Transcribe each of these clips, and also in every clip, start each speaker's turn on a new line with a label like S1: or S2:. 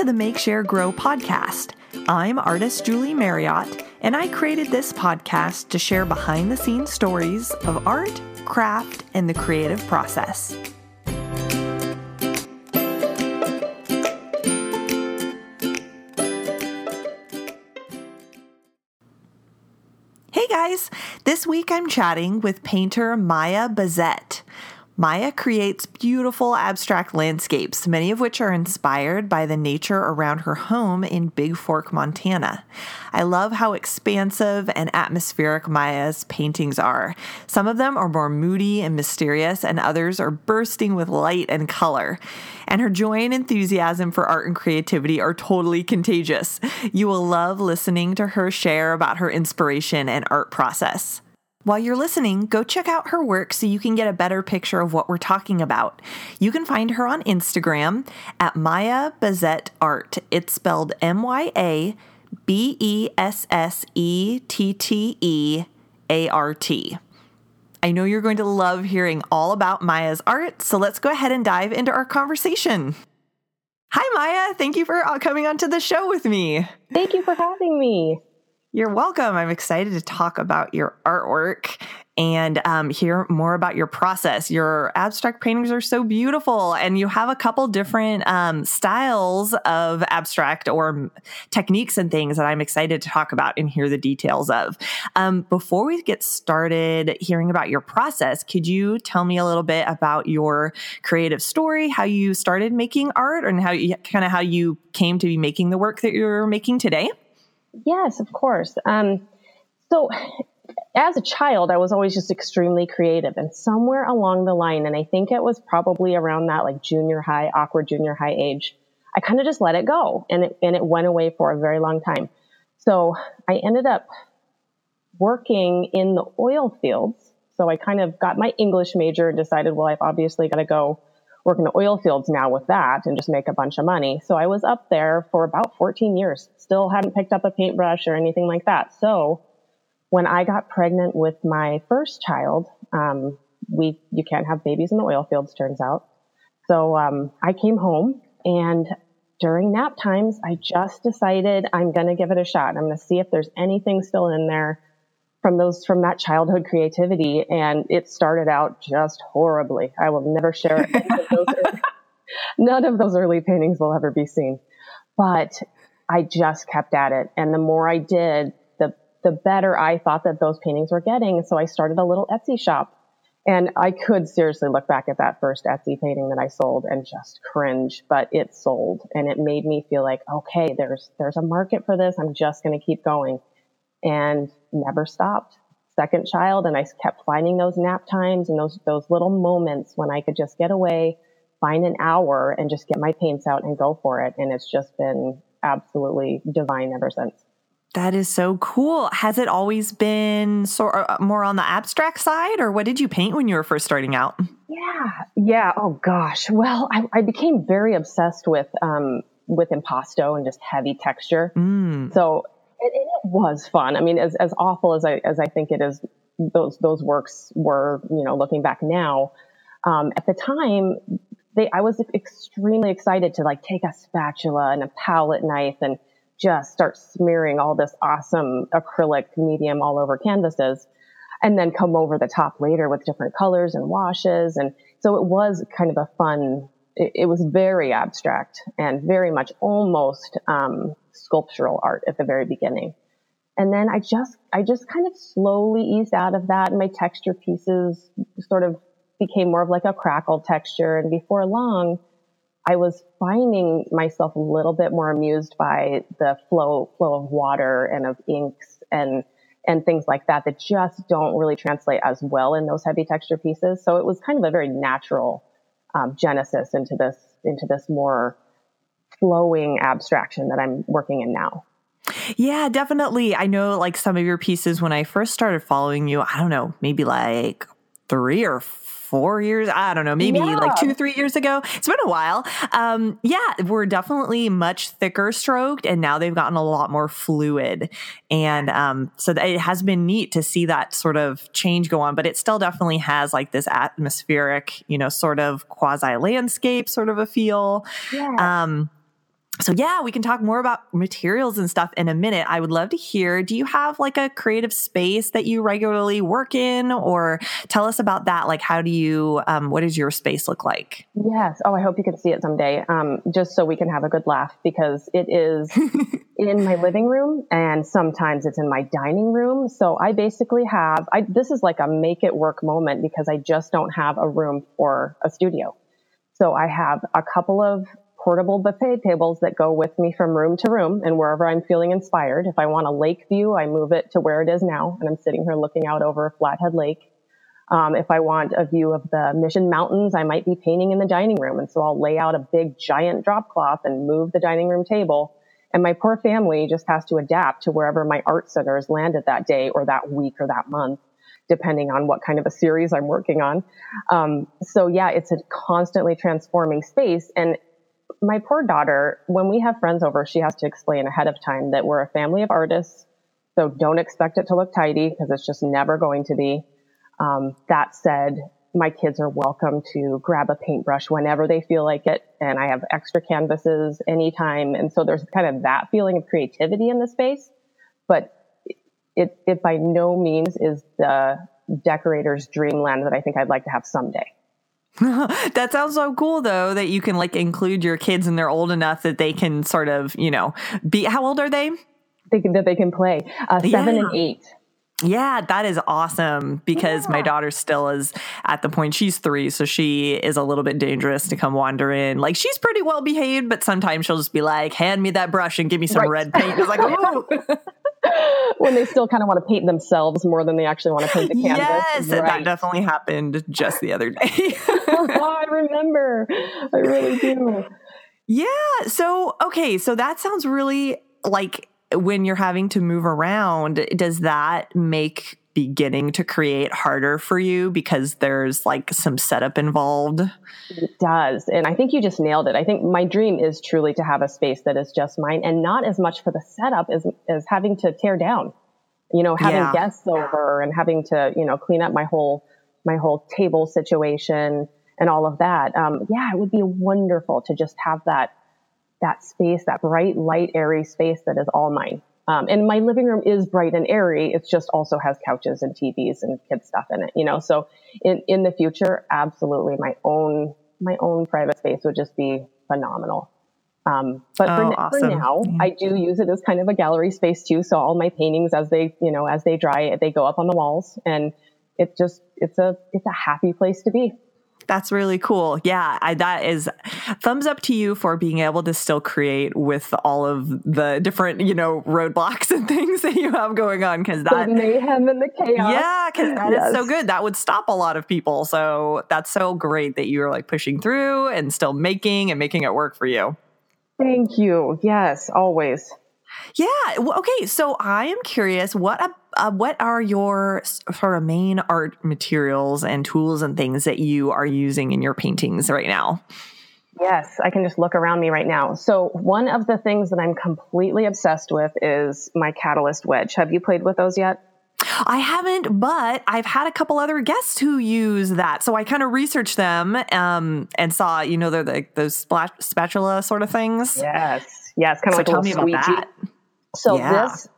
S1: to the Make Share Grow podcast. I'm artist Julie Marriott, and I created this podcast to share behind the scenes stories of art, craft, and the creative process. Hey guys, this week I'm chatting with painter Mya Bessette. Mya creates beautiful abstract landscapes, many of which are inspired by the nature around her home in Bigfork, Montana. I love how expansive and atmospheric Mya's paintings are. Some of them are more moody and mysterious, and others are bursting with light and color. And her joy and enthusiasm for art and creativity are totally contagious. You will love listening to her share about her inspiration and art process. While you're listening, go check out her work so you can get a better picture of what we're talking about. You can find her on Instagram at Mya Bessette Art. It's spelled M Y A B E S S E T T E A R T. I know you're going to love hearing all about Mya's art, so let's go ahead and dive into our conversation. Hi, Mya. Thank you for coming onto the show with me.
S2: Thank you for having me.
S1: You're welcome. I'm excited to talk about your artwork and um, hear more about your process. Your abstract paintings are so beautiful, and you have a couple different um, styles of abstract or techniques and things that I'm excited to talk about and hear the details of. Um, before we get started hearing about your process, could you tell me a little bit about your creative story, how you started making art, and how kind of how you came to be making the work that you're making today?
S2: Yes, of course. Um, so, as a child, I was always just extremely creative, and somewhere along the line, and I think it was probably around that like junior high, awkward junior high age, I kind of just let it go, and it and it went away for a very long time. So I ended up working in the oil fields. So I kind of got my English major and decided, well, I've obviously got to go work in the oil fields now with that and just make a bunch of money. So I was up there for about 14 years, still hadn't picked up a paintbrush or anything like that. So when I got pregnant with my first child, um, we you can't have babies in the oil fields, turns out. So um, I came home and during nap times, I just decided I'm going to give it a shot. I'm going to see if there's anything still in there from those from that childhood creativity and it started out just horribly. I will never share it. None of those early paintings will ever be seen. But i just kept at it. And the more i did the the better i thought that those paintings were getting. So i started a little etsy shop. And i could seriously look back at that first etsy painting that i sold and just cringe but it sold. And it made me feel like okay there's there's a market for this. I'm just going to keep going. And never stopped. Second child, and I kept finding those nap times and those those little moments when I could just get away, find an hour, and just get my paints out and go for it. And it's just been absolutely divine ever since.
S1: That is so cool. Has it always been sort of uh, more on the abstract side, or what did you paint when you were first starting out?
S2: Yeah, yeah. Oh gosh. Well, I, I became very obsessed with um, with impasto and just heavy texture. Mm. So it, it was fun. I mean, as, as awful as I, as I think it is, those, those works were, you know, looking back now, um, at the time, they, I was extremely excited to like take a spatula and a palette knife and just start smearing all this awesome acrylic medium all over canvases and then come over the top later with different colors and washes. And so it was kind of a fun, it, it was very abstract and very much almost, um, sculptural art at the very beginning. And then I just, I just kind of slowly eased out of that and my texture pieces sort of became more of like a crackle texture. And before long, I was finding myself a little bit more amused by the flow, flow of water and of inks and, and things like that that just don't really translate as well in those heavy texture pieces. So it was kind of a very natural um, genesis into this, into this more flowing abstraction that I'm working in now.
S1: Yeah, definitely. I know like some of your pieces when I first started following you, I don't know, maybe like three or four years. I don't know, maybe yeah. like two, three years ago. It's been a while. Um, yeah, we're definitely much thicker stroked, and now they've gotten a lot more fluid. And um, so it has been neat to see that sort of change go on, but it still definitely has like this atmospheric, you know, sort of quasi landscape sort of a feel. Yeah. Um, so yeah, we can talk more about materials and stuff in a minute. I would love to hear. Do you have like a creative space that you regularly work in, or tell us about that? Like, how do you? Um, what does your space look like?
S2: Yes. Oh, I hope you can see it someday. Um, just so we can have a good laugh because it is in my living room and sometimes it's in my dining room. So I basically have. I this is like a make it work moment because I just don't have a room for a studio. So I have a couple of portable buffet tables that go with me from room to room and wherever I'm feeling inspired. If I want a lake view, I move it to where it is now, and I'm sitting here looking out over Flathead Lake. Um, if I want a view of the Mission Mountains, I might be painting in the dining room, and so I'll lay out a big giant drop cloth and move the dining room table. And my poor family just has to adapt to wherever my art center landed that day or that week or that month depending on what kind of a series I'm working on. Um, so yeah, it's a constantly transforming space. And my poor daughter, when we have friends over, she has to explain ahead of time that we're a family of artists. So don't expect it to look tidy because it's just never going to be. Um, that said, my kids are welcome to grab a paintbrush whenever they feel like it. And I have extra canvases anytime. And so there's kind of that feeling of creativity in the space. But it, it by no means is the decorator's dreamland that I think I'd like to have someday.
S1: that sounds so cool though that you can like include your kids and they're old enough that they can sort of, you know, be how old are they?
S2: They can, that they can play uh, seven yeah. and eight.
S1: Yeah, that is awesome because yeah. my daughter still is at the point she's three, so she is a little bit dangerous to come wander in. Like she's pretty well behaved, but sometimes she'll just be like, "Hand me that brush and give me some right. red paint." It's like, oh.
S2: when they still kind of want to paint themselves more than they actually want to paint the canvas.
S1: Yes, right. that definitely happened just the other day.
S2: I remember. I really do.
S1: Yeah. So, okay. So that sounds really like when you're having to move around, does that make beginning to create harder for you because there's like some setup involved?
S2: It does. And I think you just nailed it. I think my dream is truly to have a space that is just mine and not as much for the setup as, as having to tear down, you know, having yeah. guests over and having to, you know, clean up my whole, my whole table situation and all of that. Um, yeah, it would be wonderful to just have that that space, that bright, light, airy space that is all mine. Um, and my living room is bright and airy. It just also has couches and TVs and kid stuff in it, you know. So in in the future, absolutely, my own my own private space would just be phenomenal. Um, but oh, for, awesome. for, now, yeah. I do use it as kind of a gallery space too. So all my paintings, as they you know as they dry, they go up on the walls, and it just it's a it's a happy place to be.
S1: That's really cool. Yeah, I, that is thumbs up to you for being able to still create with all of the different, you know, roadblocks and things that you have going on. Because that
S2: the mayhem and the chaos.
S1: Yeah, because that yes. is so good. That would stop a lot of people. So that's so great that you're like pushing through and still making and making it work for you.
S2: Thank you. Yes, always.
S1: Yeah. Okay. So I am curious. What uh, what are your sort of main art materials and tools and things that you are using in your paintings right now?
S2: Yes, I can just look around me right now. So one of the things that I'm completely obsessed with is my Catalyst wedge. Have you played with those yet?
S1: I haven't, but I've had a couple other guests who use that. So I kind of researched them um, and saw, you know, they're like those spatula sort of things.
S2: Yes. Yes. Kind of so like tell me about that. So yeah. this,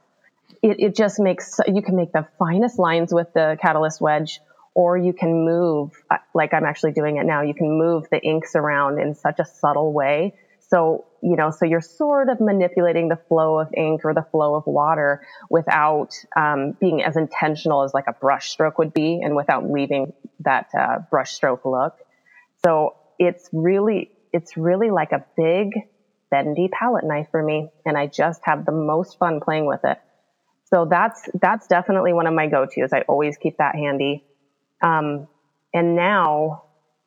S2: it, it just makes, you can make the finest lines with the catalyst wedge, or you can move, uh, like I'm actually doing it now, you can move the inks around in such a subtle way. So, you know, so you're sort of manipulating the flow of ink or the flow of water without um, being as intentional as like a brush stroke would be and without leaving that uh, brush stroke look. So it's really, it's really like a big bendy palette knife for me. And I just have the most fun playing with it. So that's, that's definitely one of my go-tos. I always keep that handy. Um, and now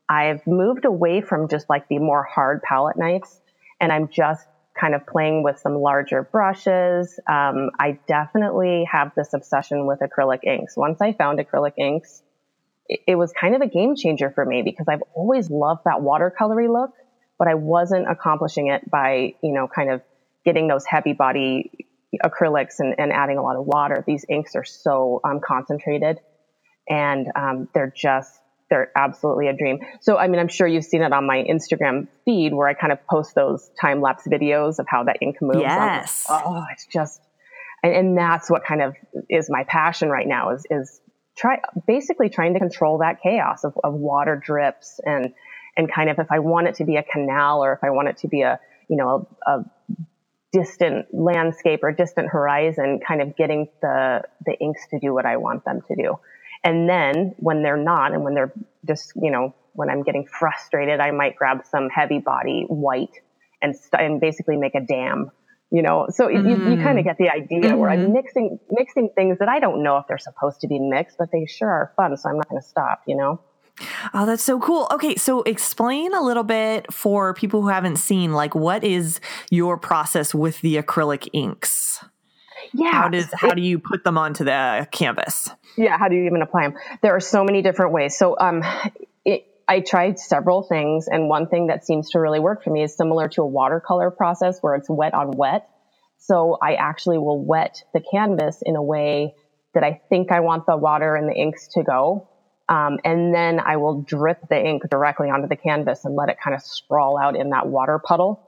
S2: I've moved away from just like the more hard palette knives and I'm just kind of playing with some larger brushes. Um, I definitely have this obsession with acrylic inks. Once I found acrylic inks, it, it was kind of a game changer for me because I've always loved that watercolory look but I wasn't accomplishing it by, you know, kind of getting those heavy body acrylics and, and adding a lot of water. These inks are so um, concentrated and um, they're just they're absolutely a dream. So, I mean, I'm sure you've seen it on my Instagram feed where I kind of post those time lapse videos of how that ink moves.
S1: Yes.
S2: oh, it's just, and, and that's what kind of is my passion right now is, is try basically trying to control that chaos of, of water drips and, and kind of if I want it to be a canal or if I want it to be a, you know, a, a distant landscape or distant horizon, kind of getting the, the inks to do what I want them to do. And then when they're not, and when they're just, you know, when I'm getting frustrated, I might grab some heavy body white and, st- and basically make a dam, you know. So mm-hmm. you, you kind of get the idea mm-hmm. where I'm mm-hmm. mixing mixing things that I don't know if they're supposed to be mixed, but they sure are fun. So I'm not going to stop, you know.
S1: Oh, that's so cool. Okay, so explain a little bit for people who haven't seen, like, what is your process with the acrylic inks?
S2: Yeah.
S1: How does how do you put them onto the canvas?
S2: Yeah. How do you even apply them? There are so many different ways. So, um, it, I tried several things, and one thing that seems to really work for me is similar to a watercolor process where it's wet on wet. So I actually will wet the canvas in a way that I think I want the water and the inks to go. Um, and then I will drip the ink directly onto the canvas and let it kind of sprawl out in that water puddle.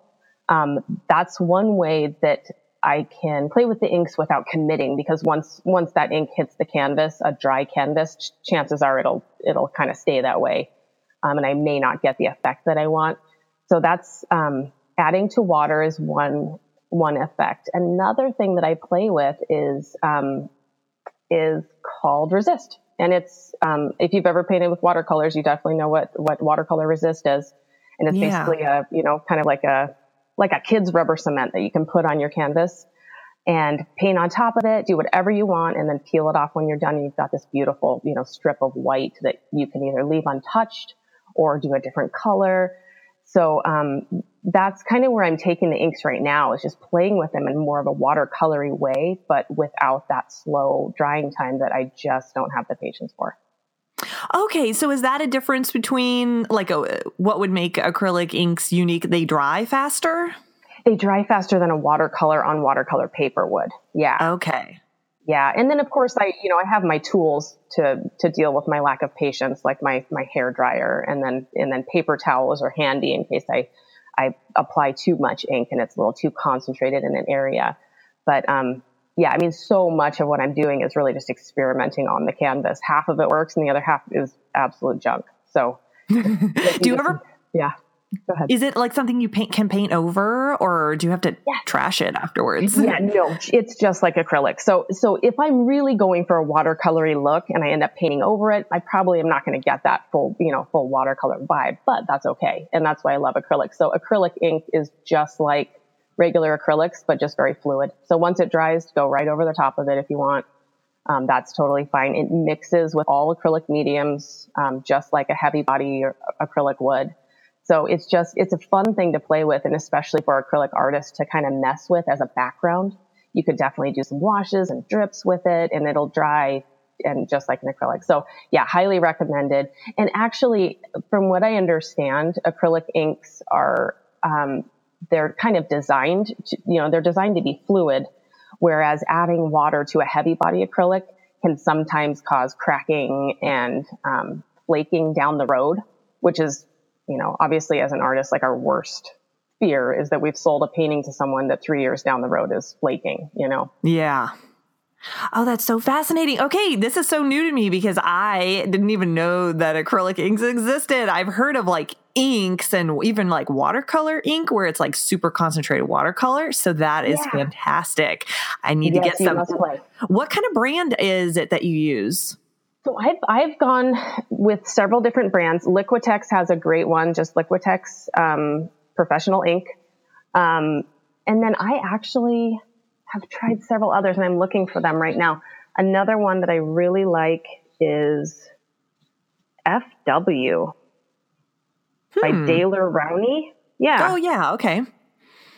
S2: Um, that's one way that I can play with the inks without committing because once once that ink hits the canvas, a dry canvas, chances are it'll it'll kind of stay that way, um, and I may not get the effect that I want. So that's um, adding to water is one one effect. Another thing that I play with is um, is called resist, and it's um, if you've ever painted with watercolors, you definitely know what what watercolor resist is, and it's yeah. basically a you know kind of like a like a kid's rubber cement that you can put on your canvas and paint on top of it, do whatever you want, and then peel it off when you're done. And you've got this beautiful, you know, strip of white that you can either leave untouched or do a different color. So um, that's kind of where I'm taking the inks right now is just playing with them in more of a watercolory way, but without that slow drying time that I just don't have the patience for.
S1: Okay, so is that a difference between like a, what would make acrylic inks unique? They dry faster?
S2: They dry faster than a watercolor on watercolor paper would. Yeah.
S1: Okay.
S2: Yeah, and then of course I, you know, I have my tools to to deal with my lack of patience, like my my hair dryer, and then and then paper towels are handy in case I I apply too much ink and it's a little too concentrated in an area. But um, yeah, I mean, so much of what I'm doing is really just experimenting on the canvas. Half of it works, and the other half is absolute junk. So,
S1: do you ever?
S2: Yeah. Go ahead.
S1: Is it like something you paint can paint over, or do you have to yeah. trash it afterwards?
S2: Yeah, no, it's just like acrylic. So, so if I'm really going for a watercolory look and I end up painting over it, I probably am not going to get that full, you know, full watercolor vibe. But that's okay, and that's why I love acrylic. So, acrylic ink is just like regular acrylics, but just very fluid. So once it dries, go right over the top of it if you want. Um, that's totally fine. It mixes with all acrylic mediums, um, just like a heavy body acrylic would. So it's just, it's a fun thing to play with, and especially for acrylic artists to kind of mess with as a background. You could definitely do some washes and drips with it, and it'll dry and just like an acrylic. So yeah, highly recommended. And actually, from what I understand, acrylic inks are um, they're kind of designed to, you know, they're designed to be fluid, whereas adding water to a heavy body acrylic can sometimes cause cracking and um, flaking down the road, which is, you know, obviously as an artist, like our worst fear is that we've sold a painting to someone that three years down the road is flaking, you know?
S1: Yeah. Oh, that's so fascinating. Okay, this is so new to me because I didn't even know that acrylic inks existed. I've heard of like inks and even like watercolor ink where it's like super concentrated watercolor. So that is yeah. fantastic. I need yes, to get some. What kind of brand is it that you use?
S2: So I've I've gone with several different brands. Liquitex has a great one, just Liquitex um, professional ink. Um, and then I actually have tried several others and I'm looking for them right now. Another one that I really like is FW hmm. by Daler Rowney. Yeah.
S1: Oh, yeah. Okay.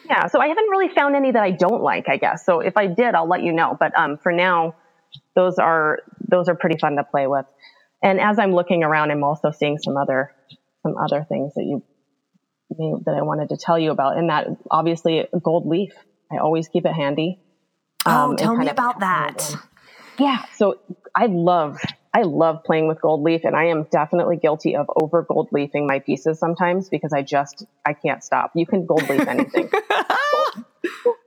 S2: Yeah. So I haven't really found any that I don't like, I guess. So if I did, I'll let you know. But um, for now, those are those are pretty fun to play with. And as I'm looking around, I'm also seeing some other some other things that you that I wanted to tell you about. And that obviously gold leaf I always keep it handy.
S1: Oh, um, tell me about that.
S2: Yeah. So I love I love playing with gold leaf and I am definitely guilty of over gold leafing my pieces sometimes because I just, I can't stop. You can gold leaf anything.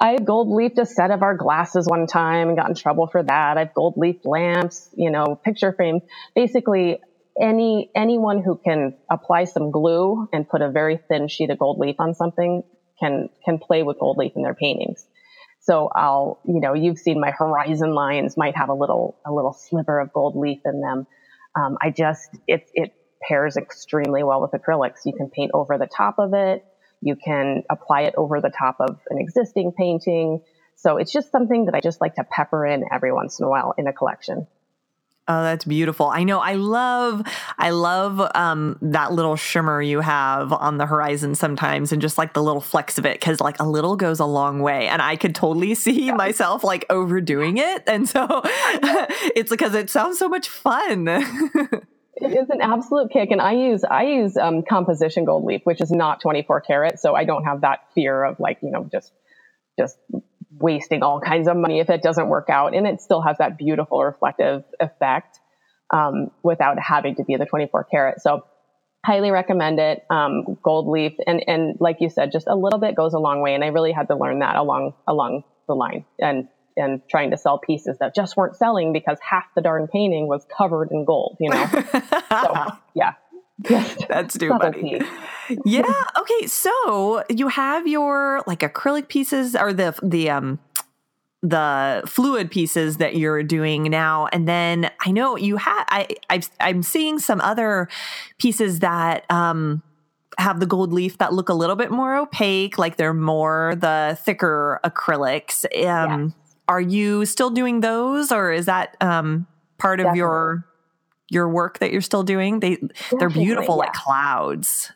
S2: I gold leafed a set of our glasses one time and got in trouble for that. I've gold leafed lamps, you know, picture frames. Basically, any anyone who can apply some glue and put a very thin sheet of gold leaf on something can can play with gold leaf in their paintings. So I'll, you know, you've seen my horizon lines might have a little a little sliver of gold leaf in them. Um, I just it it pairs extremely well with acrylics. You can paint over the top of it. You can apply it over the top of an existing painting. So it's just something that I just like to pepper in every once in a while in a collection.
S1: Oh, that's beautiful. I know. I love, I love um, that little shimmer you have on the horizon sometimes, and just like the little flecks of it, because like a little goes a long way. And I could totally see myself like overdoing it, and so it's because it sounds so much fun.
S2: it is an absolute kick, and I use I use um, composition gold leaf, which is not twenty four karat, so I don't have that fear of like you know just just wasting all kinds of money if it doesn't work out. And it still has that beautiful reflective effect um, without having to be the 24 karat. So highly recommend it. Um, gold leaf and, and like you said, just a little bit goes a long way. And I really had to learn that along, along the line and, and trying to sell pieces that just weren't selling because half the darn painting was covered in gold, you know? so yeah,
S1: That's too funny. Yeah. Okay. So you have your like acrylic pieces or the the um the fluid pieces that you're doing now and then i know you have i i i'm seeing some other pieces that um have the gold leaf that look a little bit more opaque like they're more the thicker acrylics um are you still doing those or is that um part of
S2: Definitely.
S1: your your work that you're still doing? They they're beautiful yeah. like clouds.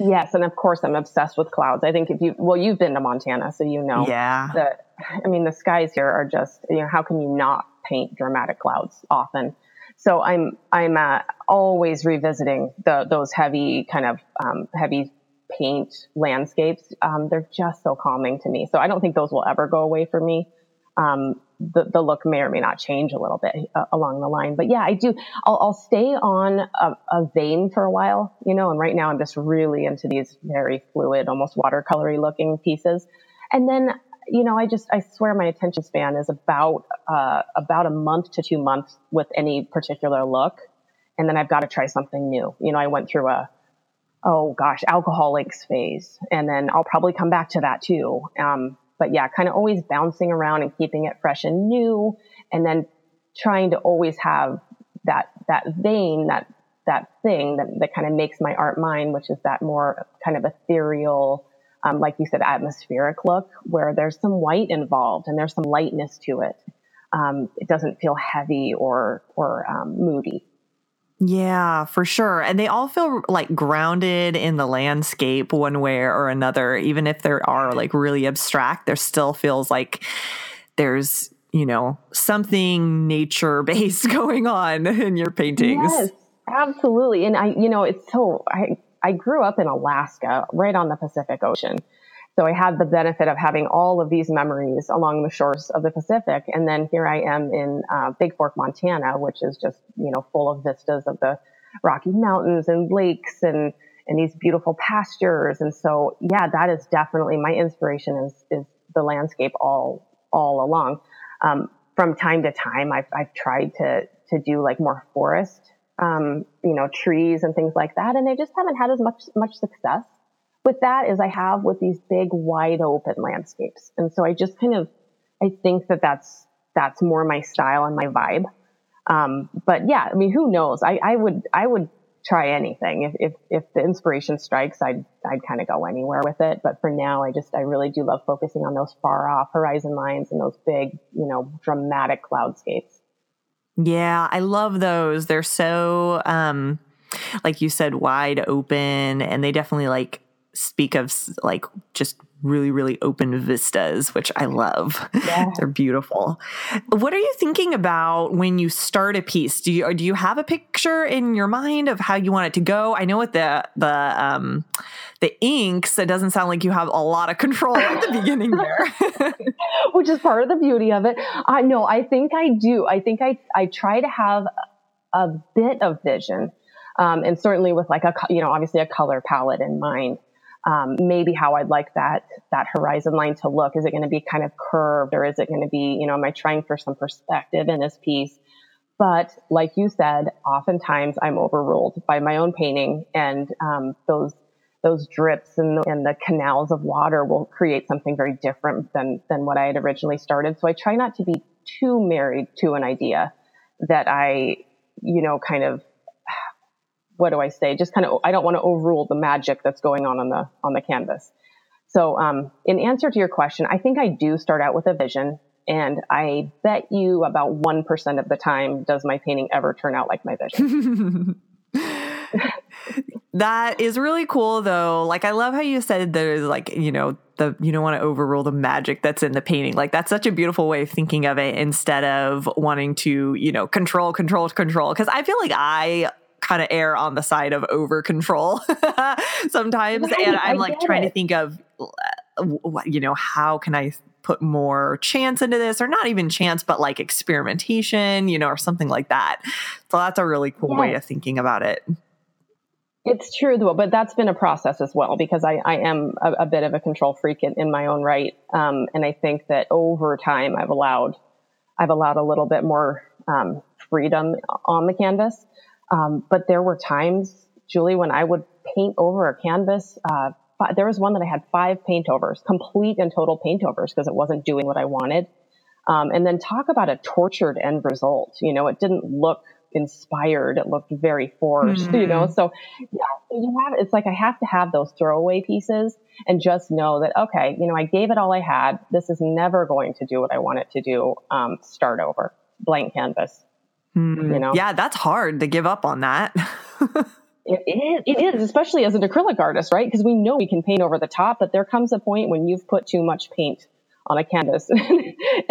S2: Yes, and of course I'm obsessed with clouds. I think if you well you've been to Montana, so you know
S1: yeah.
S2: that I mean the skies here are just you know how can you not paint dramatic clouds often? So I'm I'm uh, always revisiting the those heavy kind of um, heavy paint landscapes. Um, they're just so calming to me. So I don't think those will ever go away for me. Um, the, the look may or may not change a little bit uh, along the line. But yeah, I do. I'll, I'll stay on a, a, vein for a while, you know, and right now I'm just really into these very fluid, almost watercolory looking pieces. And then, you know, I just, I swear my attention span is about, uh, about a month to two months with any particular look. And then I've got to try something new. You know, I went through a, oh gosh, alcohol inks phase. And then I'll probably come back to that too. Um, but yeah, kind of always bouncing around and keeping it fresh and new. And then trying to always have that, that vein, that, that thing that, that kind of makes my art mine, which is that more kind of ethereal, um, like you said, atmospheric look where there's some white involved and there's some lightness to it. Um, it doesn't feel heavy or, or um, moody.
S1: Yeah, for sure. And they all feel like grounded in the landscape one way or another. Even if there are like really abstract, there still feels like there's, you know, something nature based going on in your paintings.
S2: Yes, absolutely. And I, you know, it's so, I, I grew up in Alaska, right on the Pacific Ocean. So I had the benefit of having all of these memories along the shores of the Pacific. And then here I am in uh, Bigfork, Montana, which is just, you know, full of vistas of the Rocky Mountains and lakes and, and these beautiful pastures. And so, yeah, that is definitely my inspiration is, is the landscape all, all along. Um, from time to time, I've, I've tried to, to do like more forest, um, you know, trees and things like that. And I just haven't had as much, much success with that as I have with these big, wide open landscapes. And so I just kind of, I think that that's, that's more my style and my vibe. Um, but yeah, I mean, who knows? I, I would, I would try anything. If, if, if the inspiration strikes, I'd, I'd kind of go anywhere with it. But for now, I just, I really do love focusing on those far off horizon lines and those big, you know, dramatic cloudscapes.
S1: Yeah, I love those. They're so, um, like you said, wide open and they definitely like speak of like just really, really open vistas, which I love. Yeah. They're beautiful. What are you thinking about when you start a piece? Do you do you have a picture in your mind of how you want it to go? I know with the the um the inks, it doesn't sound like you have a lot of control at the beginning there.
S2: Which is part of the beauty of it. I uh, no, I think I do. I think I I try to have a bit of vision. Um, and certainly with like a, you know, obviously a color palette in mind um, maybe how I'd like that that horizon line to look. Is it going to be kind of curved, or is it going to be, you know, am I trying for some perspective in this piece? But like you said, oftentimes I'm overruled by my own painting, and um, those those drips and the, and the canals of water will create something very different than than what I had originally started. So I try not to be too married to an idea that I, you know, kind of what do I say? Just kind of, I don't want to overrule the magic that's going on on the on the canvas. So, um, in answer to your question, I think I do start out with a vision, and I bet you about one percent of the time does my painting ever turn out like my vision.
S1: that is really cool, though. Like, I love how you said there's like, you know, the you don't want to overrule the magic that's in the painting. Like that's such a beautiful way of thinking of it instead of wanting to, you know, control, control, control. Because I feel like I kind of err on the side of over control sometimes. Right, and I'm like trying it. to think of, you know, how can I put more chance into this or not even chance, but like experimentation, you know, or something like that. So that's a really cool yes. way of thinking about it.
S2: It's true though, but that's been a process as well because I, I am a, a, bit of a control freak in, in my own right. Um, and I think that over time I've allowed, I've allowed a little bit more um, freedom on the canvas. Um, but there were times, Julie, when I would paint over a canvas. Uh, there was one that I had five paint overs, complete and total paint overs, because it wasn't doing what I wanted. Um, and then talk about a tortured end result. You know, it didn't look inspired. It looked very forced, mm-hmm. you know? So yeah, you have, it's like I have to have those throwaway pieces and just know that, okay, you know, I gave it all I had. This is never going to do what I want it to do. Um, start over, blank canvas.
S1: Mm, you know? Yeah, that's hard to give up on that.
S2: it, it, is, it is, especially as an acrylic artist, right? Because we know we can paint over the top, but there comes a point when you've put too much paint on a canvas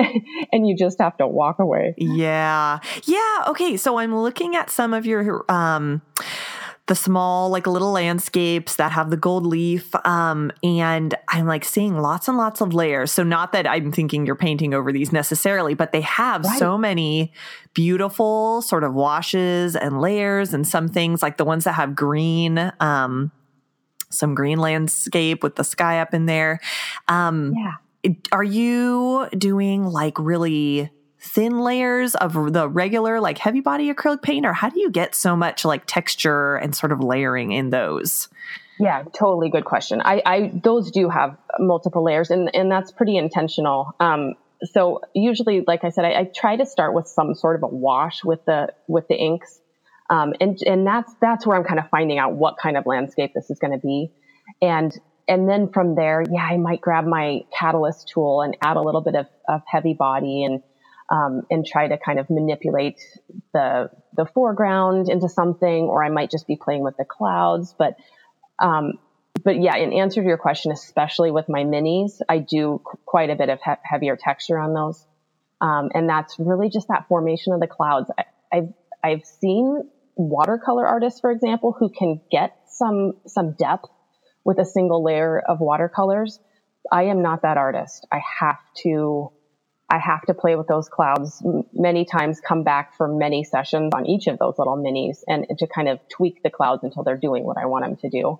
S2: and you just have to walk away.
S1: Yeah. Yeah. Okay. So I'm looking at some of your um the small like little landscapes that have the gold leaf um, and i'm like seeing lots and lots of layers. So not that i'm thinking you're painting over these necessarily but they have right. so many beautiful sort of washes and layers and some things like the ones that have green um, some green landscape with the sky up in there. Um, yeah. are you doing like really thin layers of the regular like heavy body acrylic paint or how do you get so much like texture and sort of layering in those?
S2: Yeah totally good question. I, I those do have multiple layers and, and that's pretty intentional. Um, so usually like i said I, I, try to start with some sort of a wash with the with the inks. Um, and and that's that's where i'm kind of finding out what kind of landscape this is going to be. And and then from there yeah i might grab my catalyst tool and add a little bit of, of heavy body and um, and try to kind of manipulate the the foreground into something, or I might just be playing with the clouds. But um, but yeah, in answer to your question, especially with my minis, I do quite a bit of he- heavier texture on those, um, and that's really just that formation of the clouds. I, I've I've seen watercolor artists, for example, who can get some some depth with a single layer of watercolors. I am not that artist. I have to I have to play with those clouds many times, come back for many sessions on each of those little minis and to kind of tweak the clouds until they're doing what I want them to do.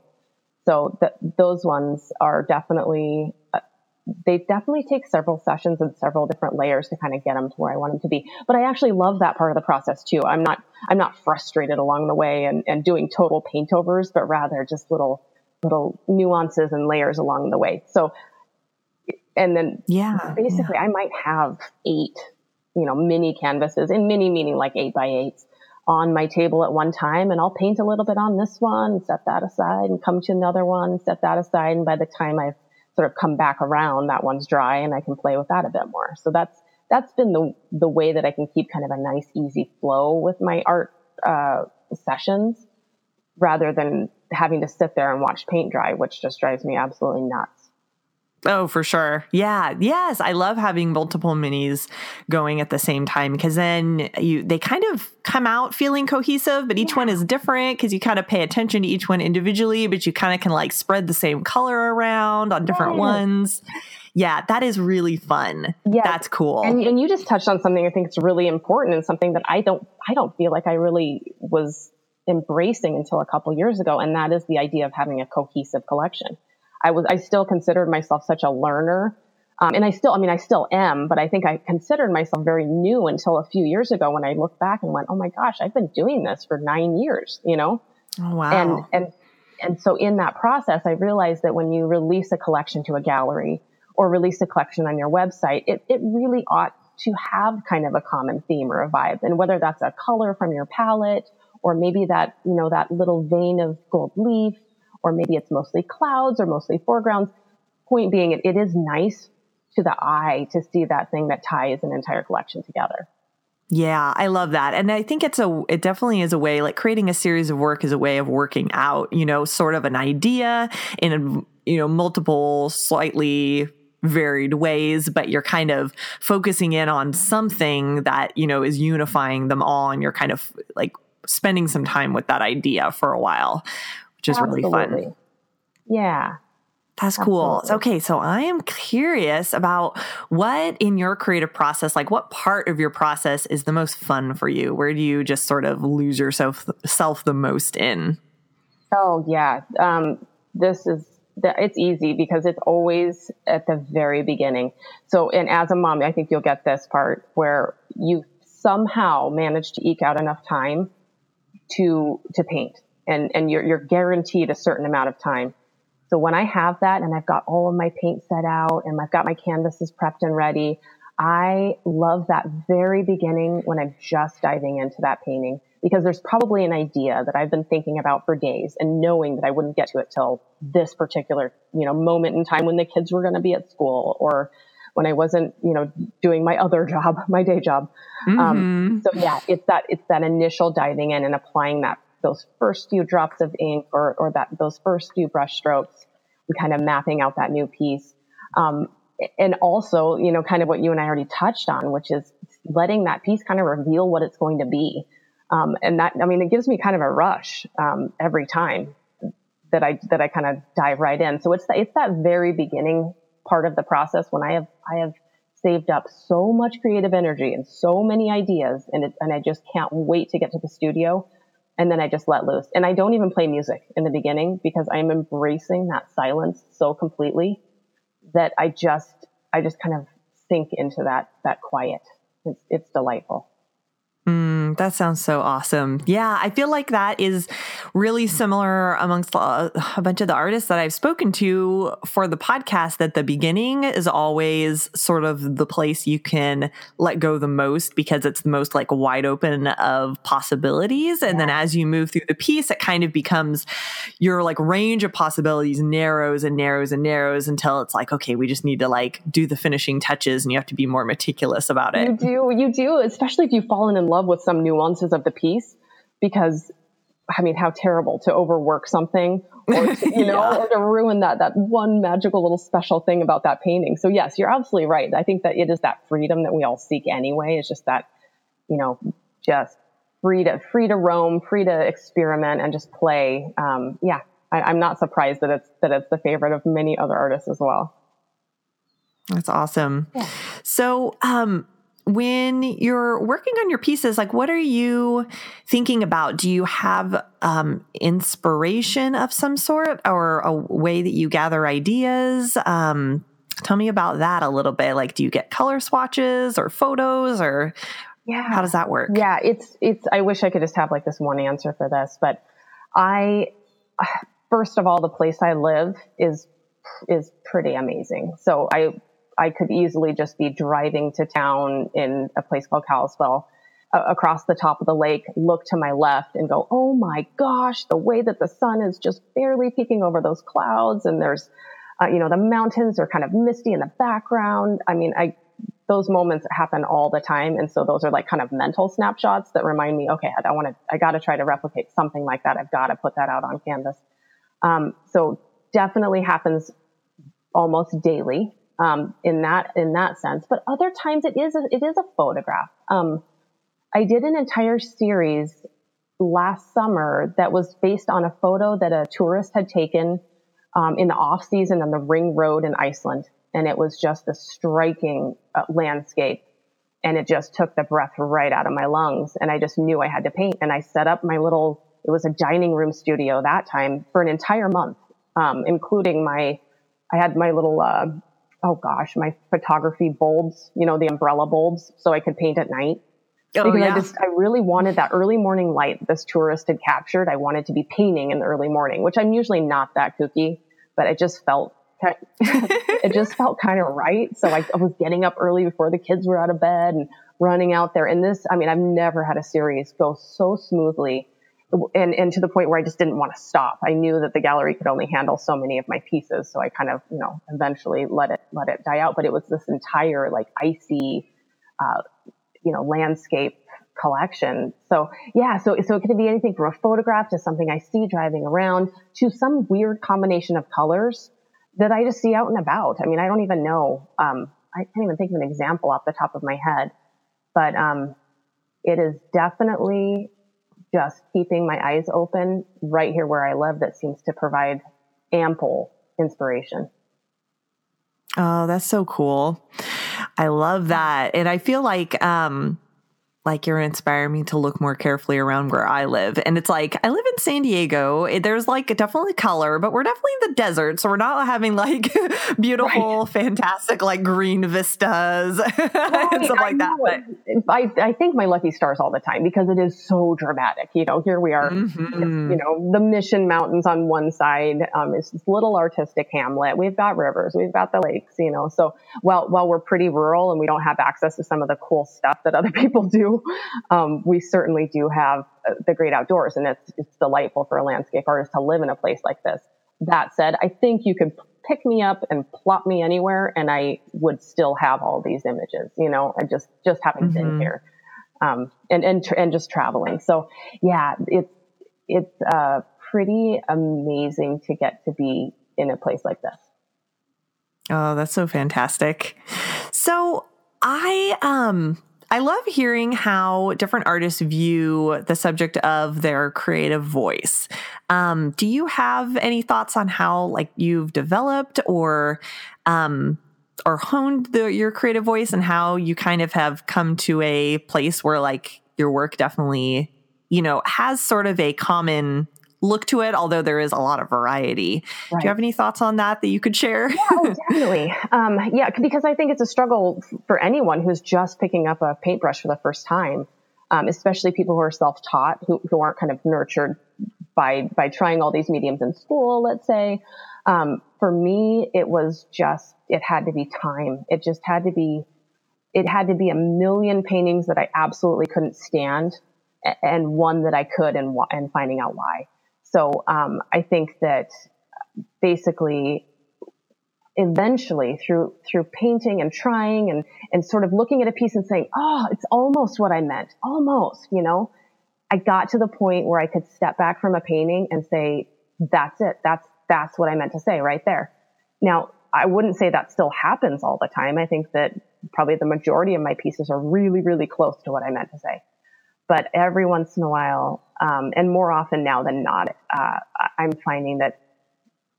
S2: So th- those ones are definitely, uh, they definitely take several sessions and several different layers to kind of get them to where I want them to be. But I actually love that part of the process too. I'm not, I'm not frustrated along the way and, and doing total paint overs, but rather just little, little nuances and layers along the way. So and then yeah, basically yeah. I might have eight, you know, mini canvases and mini meaning like eight by eights on my table at one time. And I'll paint a little bit on this one, set that aside and come to another one, set that aside. And by the time I've sort of come back around, that one's dry and I can play with that a bit more. So that's, that's been the, the way that I can keep kind of a nice, easy flow with my art, uh, sessions rather than having to sit there and watch paint dry, which just drives me absolutely nuts.
S1: Oh, for sure. Yeah. Yes. I love having multiple minis going at the same time because then you they kind of come out feeling cohesive, but each yeah. one is different because you kind of pay attention to each one individually, but you kind of can like spread the same color around on different ones. Yeah, that is really fun. Yeah. That's cool.
S2: And, and you just touched on something I think it's really important and something that I don't I don't feel like I really was embracing until a couple years ago, and that is the idea of having a cohesive collection. I was, I still considered myself such a learner. Um, and I still, I mean, I still am, but I think I considered myself very new until a few years ago when I looked back and went, oh my gosh, I've been doing this for nine years, you know?
S1: Oh, wow.
S2: And, and, and so in that process, I realized that when you release a collection to a gallery or release a collection on your website, it, it really ought to have kind of a common theme or a vibe. And whether that's a color from your palette or maybe that, you know, that little vein of gold leaf or maybe it's mostly clouds or mostly foregrounds. Point being, it, it is nice to the eye to see that thing that ties an entire collection together.
S1: Yeah, I love that. And I think it's a it definitely is a way like creating a series of work is a way of working out, you know, sort of an idea in a, you know, multiple slightly varied ways, but you're kind of focusing in on something that, you know, is unifying them all and you're kind of like spending some time with that idea for a while, which is Absolutely. really fun.
S2: Yeah.
S1: That's cool. Absolutely. Okay, so I am curious about what in your creative process, like what part of your process is the most fun for you? Where do you just sort of lose yourself self the most in?
S2: Oh yeah, um, this is it's easy because it's always at the very beginning. So, and as a mom, I think you'll get this part where you somehow manage to eke out enough time to to paint and, and you're, you're guaranteed a certain amount of time. So when I have that and I've got all of my paint set out and I've got my canvases prepped and ready, I love that very beginning when I'm just diving into that painting because there's probably an idea that I've been thinking about for days and knowing that I wouldn't get to it till this particular, you know, moment in time when the kids were going to be at school or when I wasn't, you know, doing my other job, my day job. Um, mm-hmm. Um, so yeah, it's that, it's that initial diving in and applying that those first few drops of ink or, or that those first few brush strokes and kind of mapping out that new piece. Um, and also, you know, kind of what you and I already touched on, which is letting that piece kind of reveal what it's going to be. Um, and that, I mean, it gives me kind of a rush um, every time that I that I kind of dive right in. So it's the, it's that very beginning part of the process when I have I have saved up so much creative energy and so many ideas, and it, and I just can't wait to get to the studio and then I just let loose. And I don't even play music in the beginning because I'm embracing that silence so completely that I just I just kind of sink into that that quiet. It's it's delightful.
S1: Mm, that sounds so awesome. Yeah, I feel like that is really similar amongst a, a, bunch of the artists that I've spoken to for the podcast. That the beginning is always sort of the place you can let go the most because it's the most like wide open of possibilities. And yeah. then as you move through the piece, it kind of becomes your like range of possibilities narrows and narrows and narrows until it's like, okay, we just need to like do the finishing touches and you have to be more meticulous about it.
S2: You do, you do, especially if you've fallen in love with some nuances of the piece because I mean, how terrible to overwork something or to, you know, yeah. or to ruin that, that one magical little special thing about that painting. So yes, you're absolutely right. I think that it is that freedom that we all seek anyway. It's just that, you know, just free to, free to roam, free to experiment and just play. Um, yeah, I, am not surprised that it's, that it's the favorite of many other artists as well.
S1: That's awesome. Yeah. So, um, when you're working on your pieces, like what are you thinking about? Do you have um, inspiration of some sort or a way that you gather ideas? Um, tell me about that a little bit. Like, do you get color swatches or photos or yeah. how does that work?
S2: Yeah, it's, it's, I wish I could just have like this one answer for this, but I, first of all, the place I live is, is pretty amazing. So I, I could easily just be driving to town in a place called Kalispell uh, across the top of the lake, look to my left and go, Oh my gosh, the way that the sun is just barely peeking over those clouds. And there's, uh, you know, the mountains are kind of misty in the background. I mean, I, those moments happen all the time. And so those are like kind of mental snapshots that remind me, okay, I want to, I got to try to replicate something like that. I've got to put that out on canvas. Um, so definitely happens almost daily um, in that in that sense. But other times it is a, it is a photograph. Um, I did an entire series last summer that was based on a photo that a tourist had taken um, in the off season on the Ring Road in Iceland, and it was just a striking uh, landscape. And it just took the breath right out of my lungs. And I just knew I had to paint. And I set up my little, it was a dining room studio that time for an entire month, um, including my, I had my little, uh, oh gosh, my photography bulbs, you know, the umbrella bulbs, so I could paint at night. Oh, because yeah. I just, I really wanted that early morning light this tourist had captured. I wanted to be painting in the early morning, which I'm usually not that kooky, but it just felt, it just felt kind of right. So I, I was getting up early before the kids were out of bed and running out there. And this, I mean, I've never had a series go so smoothly and, and to the point where I just didn't want to stop. I knew that the gallery could only handle so many of my pieces. So I kind of, you know, eventually let it, let it die out. But it was this entire like icy, uh, you know, landscape collection. So yeah, so, so it could be anything from a photograph to something I see driving around to some weird combination of colors that I just see out and about. I mean, I don't even know. Um, I can't even think of an example off the top of my head, but, um, it is definitely just keeping my eyes open right here where I live that seems to provide ample inspiration.
S1: Oh, that's so cool. I love that. And I feel like um like you're inspiring me to look more carefully around where I live. And it's like, I live in San Diego. There's like definitely color, but we're definitely in the desert. So we're not having like beautiful, right. fantastic, like green vistas and stuff like that. But
S2: I, I think my lucky stars all the time because it is so dramatic. You know, here we are, mm-hmm. you know, the Mission Mountains on one side. Um, it's this little artistic hamlet. We've got rivers, we've got the lakes, you know. So while, while we're pretty rural and we don't have access to some of the cool stuff that other people do, um, we certainly do have uh, the great outdoors, and it's it's delightful for a landscape artist to live in a place like this. That said, I think you could pick me up and plop me anywhere, and I would still have all these images. You know, I just just having mm-hmm. been here, um, and and and just traveling. So yeah, it's it's uh, pretty amazing to get to be in a place like this.
S1: Oh, that's so fantastic. So I um I love hearing how different artists view the subject of their creative voice. Um, do you have any thoughts on how like you've developed or um, or honed the, your creative voice and how you kind of have come to a place where like your work definitely you know has sort of a common look to it, although there is a lot of variety. Right. Do you have any thoughts on that that you could share?
S2: Yeah, oh, definitely. Um, yeah, because I think it's a struggle for anyone who's just picking up a paintbrush for the first time, um, especially people who are self-taught, who, who aren't kind of nurtured by by trying all these mediums in school. Let's say. Um, for me, it was just it had to be time. It just had to be it had to be a million paintings that I absolutely couldn't stand and one that I could and, and finding out why. So um, I think that basically eventually through through painting and trying and and sort of looking at a piece and saying oh it's almost what i meant. Almost you know? I got to the point where i could step back from a painting and say that's it. That's that's what i meant to say right there. Now i wouldn't say that still happens all the time. I think that probably the majority of my pieces are really really close to what i meant to say but every once in a while um, and more often now than not, uh, I'm finding that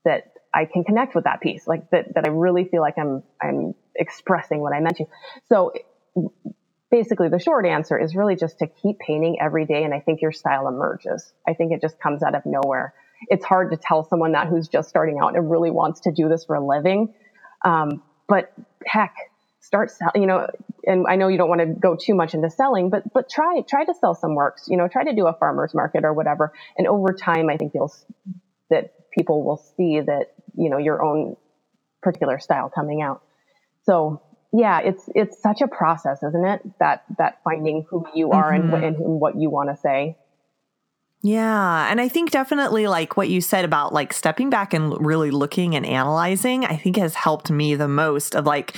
S2: that I can connect with that piece, like that that I really feel like I'm I'm expressing what I meant to. So basically, the short answer is really just to keep painting every day, and I think your style emerges. I think it just comes out of nowhere. It's hard to tell someone that who's just starting out and really wants to do this for a living. Um, but heck, start selling, you know, and I know you don't want to go too much into selling, but, but try, try to sell some works, you know, try to do a farmer's market or whatever. And over time, I think you'll, that people will see that, you know, your own particular style coming out. So yeah, it's, it's such a process, isn't it? That, that finding who you are mm-hmm. and, and what you want to say.
S1: Yeah. And I think definitely like what you said about like stepping back and really looking and analyzing, I think has helped me the most of like,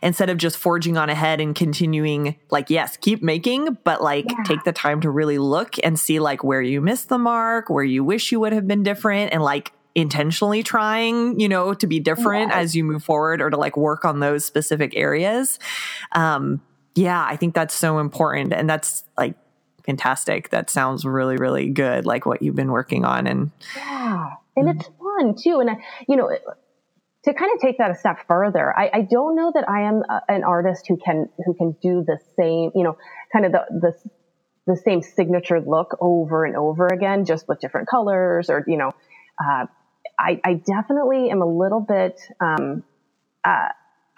S1: instead of just forging on ahead and continuing, like, yes, keep making, but like yeah. take the time to really look and see like where you missed the mark, where you wish you would have been different, and like intentionally trying, you know, to be different
S2: Yeah.
S1: as you move forward or to like work on those specific areas. Um, yeah, I think that's so important. And that's like fantastic. That sounds really, really good, like what you've been working on. And
S2: Yeah, and it's fun too. And I, you know, to kind of take that a step further, I, I don't know that I am a, an artist who can who can do the same, you know, kind of the the the same signature look over and over again, just with different colors or you know, uh, I, I definitely am a little bit. Um, uh,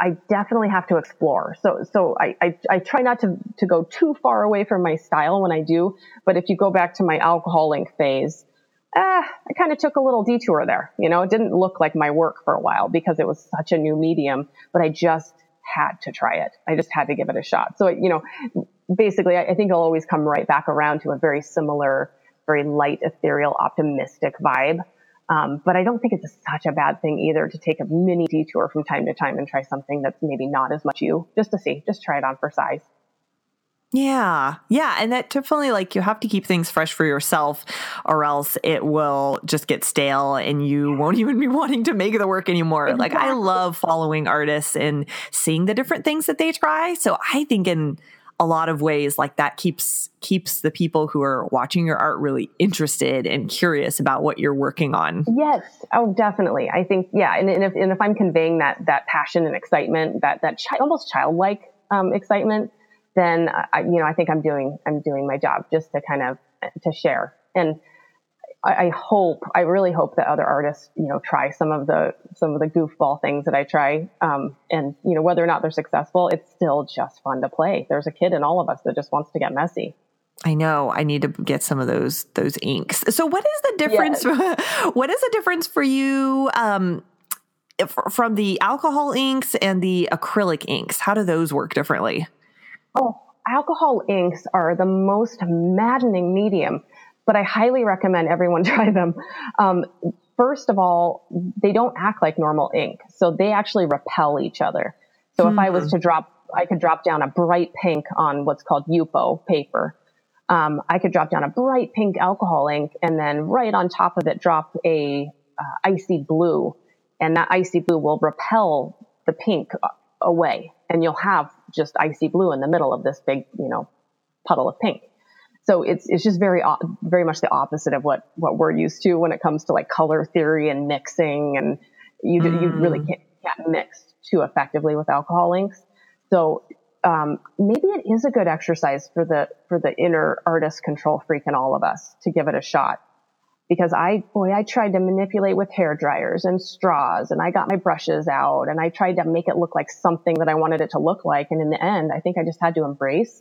S2: I definitely have to explore. So, so I, I, I try not to, to go too far away from my style when I do. But if you go back to my alcohol ink phase, ah, I kind of took a little detour there. You know, it didn't look like my work for a while because it was such a new medium, but I just had to try it. I just had to give it a shot. So, you know, basically, I, I think I'll always come right back around to a very similar, very light, ethereal, optimistic vibe. Um, but I don't think it's such a bad thing either to take a mini detour from time to time and try something that's maybe not as much you, just to see, just try it on for size.
S1: Yeah. Yeah. And that definitely like you have to keep things fresh for yourself or else it will just get stale and you won't even be wanting to make the work anymore. Like I love following artists and seeing the different things that they try. So I think in a lot of ways like that keeps keeps the people who are watching your art really interested and curious about what you're working on.
S2: Yes. Oh, definitely. I think, yeah. And, and if, and if I'm conveying that, that passion and excitement, that, that chi- almost childlike, um, excitement, then I, you know, I think I'm doing, I'm doing my job just to kind of, to share. And I, I hope, I really hope that other artists, you know, try some of the, some of the goofball things that I try. Um, and, you know, whether or not they're successful, it's still just fun to play. There's a kid in all of us that just wants to get messy.
S1: I know I need to get some of those those inks. So what is the difference what is the difference for you um if- from the alcohol inks and the acrylic inks? How do those work differently?
S2: Oh, alcohol inks are the most maddening medium, but I highly recommend everyone try them. Um, first of all, they don't act like normal ink, so they actually repel each other. So if I was to drop, I could drop down a bright pink on what's called Yupo paper. Um, I could drop down a bright pink alcohol ink and then right on top of it drop a uh, icy blue, and that icy blue will repel the pink away, and you'll have just icy blue in the middle of this big, you know, puddle of pink. So it's it's just very very much the opposite of what what we're used to when it comes to like color theory and mixing, and you d you really can't, can't mix too effectively with alcohol inks. So um, maybe it is a good exercise for the for the inner artist control freak in all of us to give it a shot. Because I, boy, I tried to manipulate with hair dryers and straws, and I got my brushes out, and I tried to make it look like something that I wanted it to look like. And in the end, I think I just had to embrace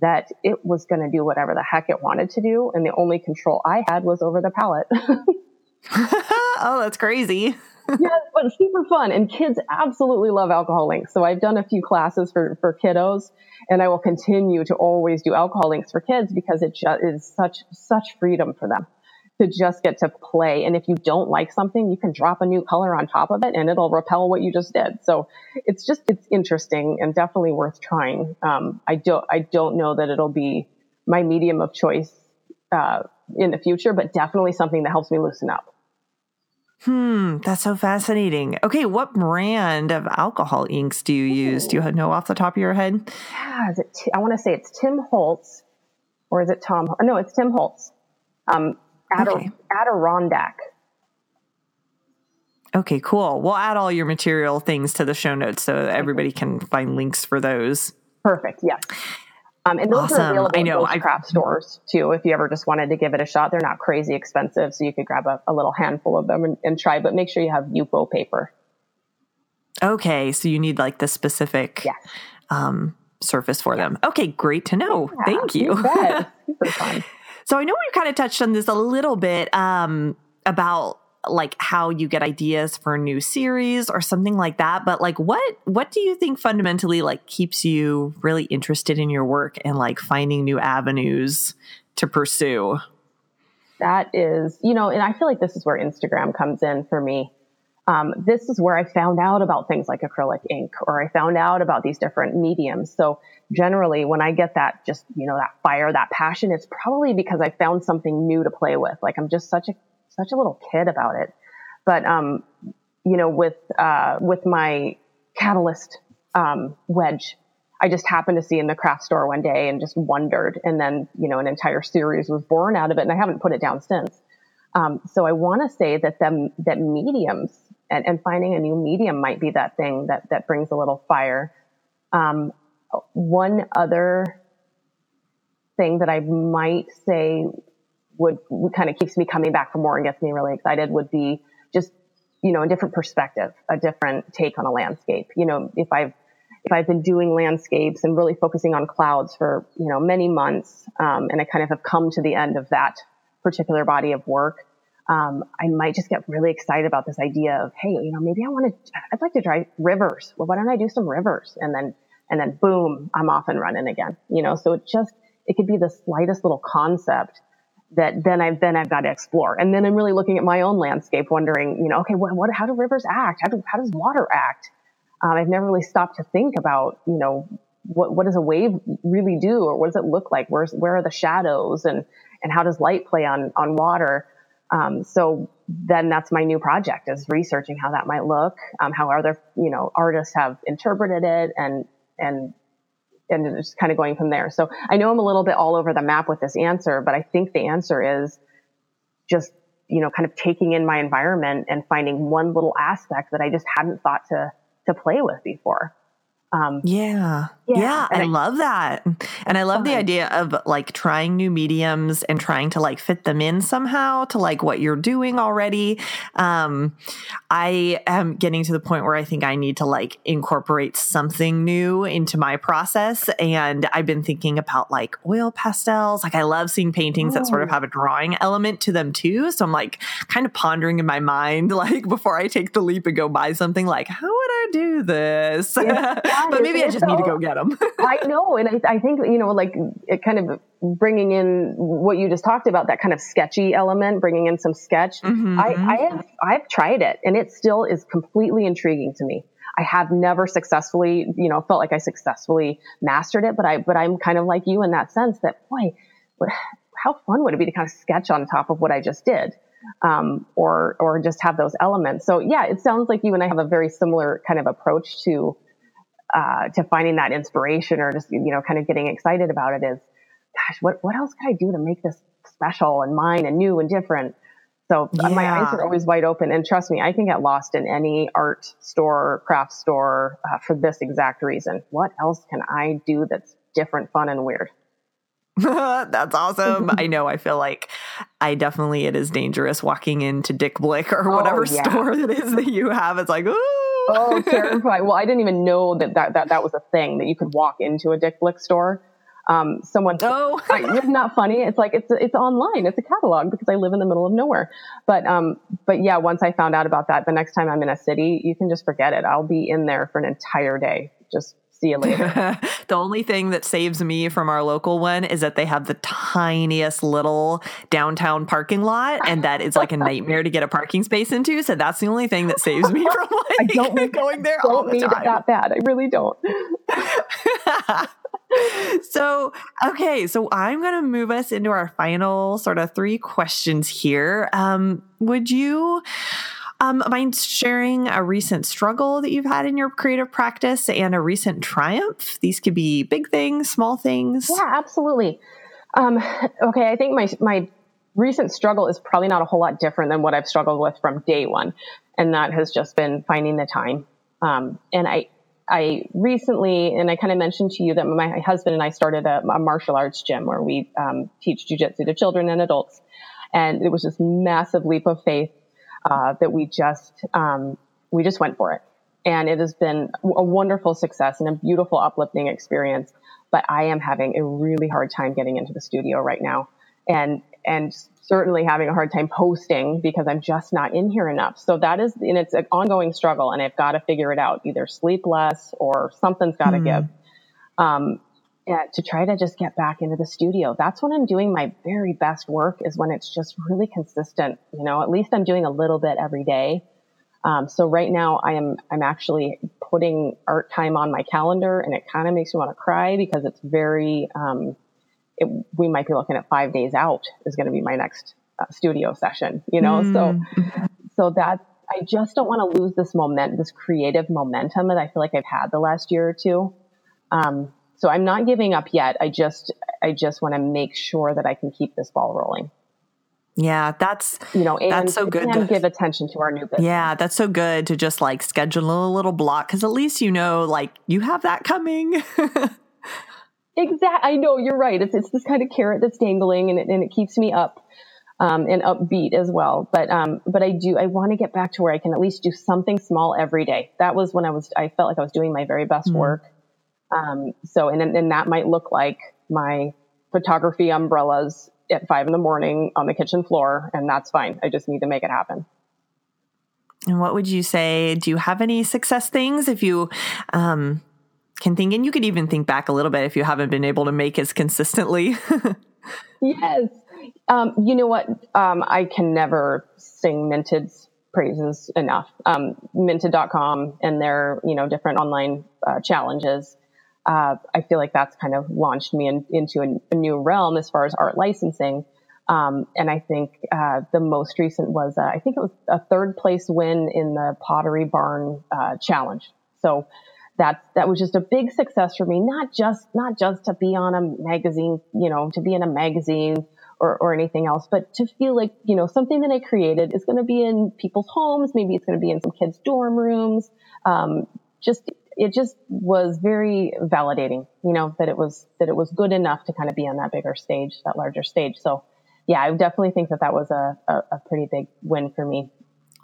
S2: that it was going to do whatever the heck it wanted to do, and the only control I had was over the palette.
S1: oh, that's crazy.
S2: yes, but super fun. And kids absolutely love alcohol inks. So I've done a few classes for, for kiddos and I will continue to always do alcohol inks for kids because it just is such, such freedom for them to just get to play. And if you don't like something, you can drop a new color on top of it and it'll repel what you just did. So it's just, it's interesting and definitely worth trying. Um, I don't, I don't know that it'll be my medium of choice, uh, in the future, but definitely something that helps me loosen up.
S1: Hmm, that's so fascinating. Okay, what brand of alcohol inks do you use? Do you know off the top of your head?
S2: yeah, is it? T- I want to say it's Tim Holtz, or is it Tom? No, it's Tim Holtz. Um, Adder-
S1: Okay.
S2: Adirondack.
S1: Okay, cool. We'll add all your material things to the show notes so everybody can find links for those.
S2: Perfect. Yes. Um, and those
S1: Awesome.
S2: are available
S1: I know.
S2: most
S1: I-
S2: craft stores too. If you ever just wanted to give it a shot, they're not crazy expensive, so you could grab a, a little handful of them and, and try. But make sure you have Yupo paper.
S1: Okay, so you need like the specific um, surface for them. Okay, great to know. Thank you.
S2: bet.
S1: So I know we kind of touched on this a little bit um, about like how you get ideas for a new series or something like that. But like, what what do you think fundamentally like keeps you really interested in your work and like finding new avenues to pursue?
S2: that is, you know, and I feel like this is where Instagram comes in for me. Um, this is where I found out about things like acrylic ink, or I found out about these different mediums. So generally, when I get that, just you know, that fire, that passion, it's probably because I found something new to play with. Like I'm just such a such a little kid about it. but um, you know, with uh, with my catalyst um, wedge, I just happened to see in the craft store one day and just wondered, and then you know, an entire series was born out of it, and I haven't put it down since. Um, so I want to say that them that mediums and, and, finding a new medium might be that thing that that brings a little fire. Um, one other thing that I might say would, kind of keeps me coming back for more and gets me really excited would be just you know a different perspective, a different take on a landscape. You know, if I've if I've been doing landscapes and really focusing on clouds for you know many months, um, and I kind of have come to the end of that particular body of work, um, I might just get really excited about this idea of, hey, you know, maybe I want to, I'd like to try rivers. Well, why don't I do some rivers? And then, and then boom, I'm off and running again. You know, so it just, it could be the slightest little concept that then I've, then I've got to explore. And then I'm really looking at my own landscape, wondering, you know, okay, what, what how do rivers act? How, do, how does water act? Um, I've never really stopped to think about, you know, what, what does a wave really do? Or what does it look like? Where's, where are the shadows and, and how does light play on, on water? Um, so then that's my new project is researching how that might look, um, how other, you know, artists have interpreted it and, and, and just kind of going from there. So I know I'm a little bit all over the map with this answer, but I think the answer is just, you know, kind of taking in my environment and finding one little aspect that I just hadn't thought to, to play with before.
S1: Um, yeah. Yeah. yeah I, I, love that. And I love fun. the idea of like trying new mediums and trying to like fit them in somehow to like what you're doing already. Um, I am getting to the point where I think I need to like incorporate something new into my process. And I've been thinking about like oil pastels. Like I love seeing paintings that sort of have a drawing element to them too. So I'm like kind of pondering in my mind, like before I take the leap and go buy something, like, how would do this? but maybe I just need to go get them.
S2: I know. And I, I, think, you know, like it kind of bringing in what you just talked about, that kind of sketchy element, bringing in some sketch. Mm-hmm. I, I have, I've tried it and it still is completely intriguing to me. I have never successfully, you know, felt like I successfully mastered it, but I, but I'm kind of like you in that sense that, boy, what, how fun would it be to kind of sketch on top of what I just did? Um, or, or just have those elements. So yeah, it sounds like you and I have a very similar kind of approach to, uh, to finding that inspiration or just you know kind of getting excited about it is gosh what what else can i do to make this special and mine and new and different so yeah. my eyes are always wide open and trust me i can get lost in any art store craft store uh, for this exact reason what else can i do that's different fun and weird
S1: That's awesome. I know. I feel like I definitely it is dangerous walking into Dick Blick or whatever oh, yeah. store it is that you have. It's like, ooh,
S2: oh, terrifying. Well, I didn't even know that, that that that was a thing that you could walk into a Dick Blick store. Um, someone, oh, I, it's not funny. It's like it's it's online. It's a catalog because I live in the middle of nowhere. But um, but yeah, once I found out about that, the next time I'm in a city, you can just forget it. I'll be in there for an entire day, just See you later.
S1: The only thing that saves me from our local one is that they have the tiniest little downtown parking lot, and that is like a nightmare to get a parking space into. So that's the only thing that saves me from like I don't going there I don't all the
S2: need
S1: time.
S2: It that bad. I really don't.
S1: so, okay, so I'm going to move us into our final sort of three questions here. Um, would you um, mind sharing a recent struggle that you've had in your creative practice and a recent triumph? These could be big things, small things.
S2: Yeah, absolutely. Um, okay, I think my my recent struggle is probably not a whole lot different than what I've struggled with from day one, and that has just been finding the time. Um, and I I recently, and I kind of mentioned to you that my husband and I started a, a martial arts gym where we um, teach jujitsu to children and adults. And it was this massive leap of faith uh, that we just um, we just went for it, and it has been a wonderful success and a beautiful uplifting experience. But I am having a really hard time getting into the studio right now, and and certainly having a hard time posting because I'm just not in here enough. So that is, and it's an ongoing struggle, and I've got to figure it out. Either sleep less or something's got to mm. give. Um, to try to just get back into the studio. That's when I'm doing my very best work is when it's just really consistent. You know, at least I'm doing a little bit every day. Um, so right now I am, I'm actually putting art time on my calendar and it kind of makes me want to cry because it's very, um, it, we might be looking at five days out is going to be my next uh, studio session, you know? Mm. So, so that, I just don't want to lose this moment, this creative momentum that I feel like I've had the last year or two. Um, so I'm not giving up yet. I just, I just want to make sure that I can keep this ball rolling.
S1: Yeah, that's
S2: you know, and,
S1: that's so good
S2: and to, give attention to our new business.
S1: Yeah, that's so good to just like schedule a little block because at least you know, like you have that coming.
S2: exactly. I know you're right. It's it's this kind of carrot that's dangling, and it and it keeps me up um, and upbeat as well. But um, but I do I want to get back to where I can at least do something small every day. That was when I was I felt like I was doing my very best mm-hmm. work. Um, so and and that might look like my photography umbrellas at five in the morning on the kitchen floor, and that's fine. I just need to make it happen.
S1: And what would you say? Do you have any success things if you um, can think? And you could even think back a little bit if you haven't been able to make as consistently.
S2: yes. Um, you know what? Um, I can never sing Minted's praises enough. Um, Minted.com and their, you know, different online uh, challenges uh, I feel like that's kind of launched me in, into a, a, new realm as far as art licensing. Um, and I think uh, the most recent was, uh, I think it was a third place win in the Pottery Barn uh, Challenge. So that that was just a big success for me. Not just not just to be on a magazine, you know, to be in a magazine or, or anything else, but to feel like you know something that I created is going to be in people's homes. Maybe it's going to be in some kids' dorm rooms. Um, just it just was very validating, you know, that it was, that it was good enough to kind of be on that bigger stage, that larger stage. So yeah, I definitely think that that was a, a, a pretty big win for me.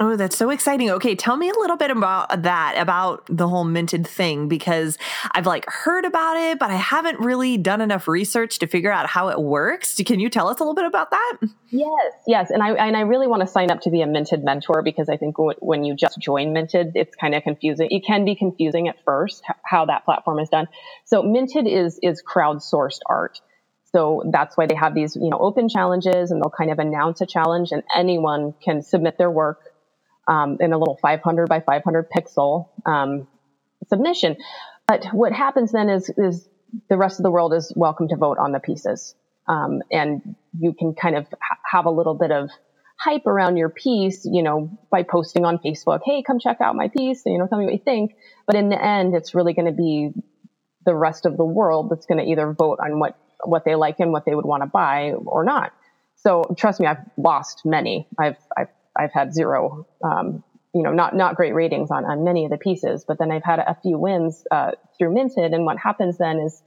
S1: Oh, that's so exciting. Okay, tell me a little bit about that, about the whole minted thing, because I've like heard about it, but I haven't really done enough research to figure out how it works. Can you tell us a little bit about that?
S2: Yes, yes, and I and I really want to sign up to be a minted mentor because I think when you just join minted, it's kind of confusing. It can be confusing at first how that platform is done. So minted is is crowdsourced art. So that's why they have these, you know, open challenges and they'll kind of announce a challenge and anyone can submit their work um, in a little 500 by 500 pixel um, submission. But what happens then is, is the rest of the world is welcome to vote on the pieces. Um, and you can kind of ha- have a little bit of hype around your piece, you know, by posting on Facebook, hey, come check out my piece, you know, tell me what you think. But in the end, it's really going to be the rest of the world that's going to either vote on what, what they like and what they would want to buy or not. So trust me, I've lost many. I've, I've I've had zero, um, you know, not not great ratings on on many of the pieces. But then I've had a few wins uh, through Minted, and what happens then is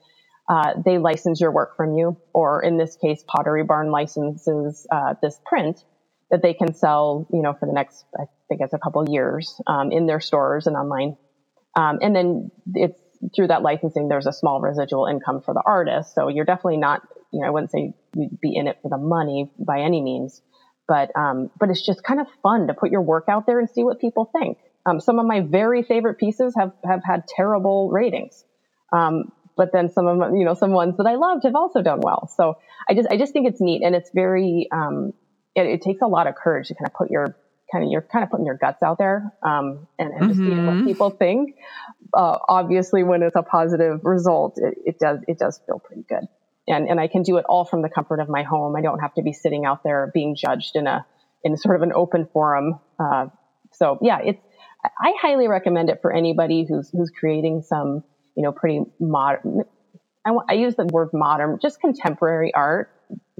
S2: uh, they license your work from you, or in this case, Pottery Barn licenses uh, this print that they can sell, you know, for the next I think it's a couple years um, in their stores and online. Um, and then it's through that licensing, there's a small residual income for the artist. So you're definitely not, you know, I wouldn't say you'd be in it for the money by any means but um, but it's just kind of fun to put your work out there and see what people think. Um, some of my very favorite pieces have have had terrible ratings, um, but then some of you know some ones that I loved have also done well. So I just I just think it's neat and it's very um, it, it, takes a lot of courage to kind of put your kind of you're kind of putting your guts out there um, and, and just mm-hmm. seeing what mm-hmm. people think. Uh, obviously, when it's a positive result, it, it does it does feel pretty good and and I can do it all from the comfort of my home. I don't have to be sitting out there being judged in a in sort of an open forum. Uh, so yeah, it's I highly recommend it for anybody who's who's creating some you know pretty modern. I, I use the word modern, just contemporary art.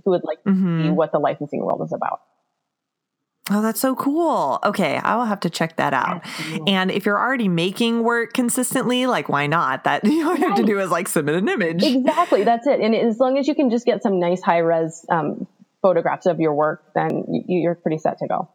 S2: Who would like mm-hmm. to see what the licensing world is about?
S1: Oh, that's so cool. Okay, I will have to check that out. Absolutely. And if you're already making work consistently, like why not? That you all you have to do is like submit an image.
S2: Exactly, that's it. And as long as you can just get some nice high res um, photographs of your work, then you're pretty set to go.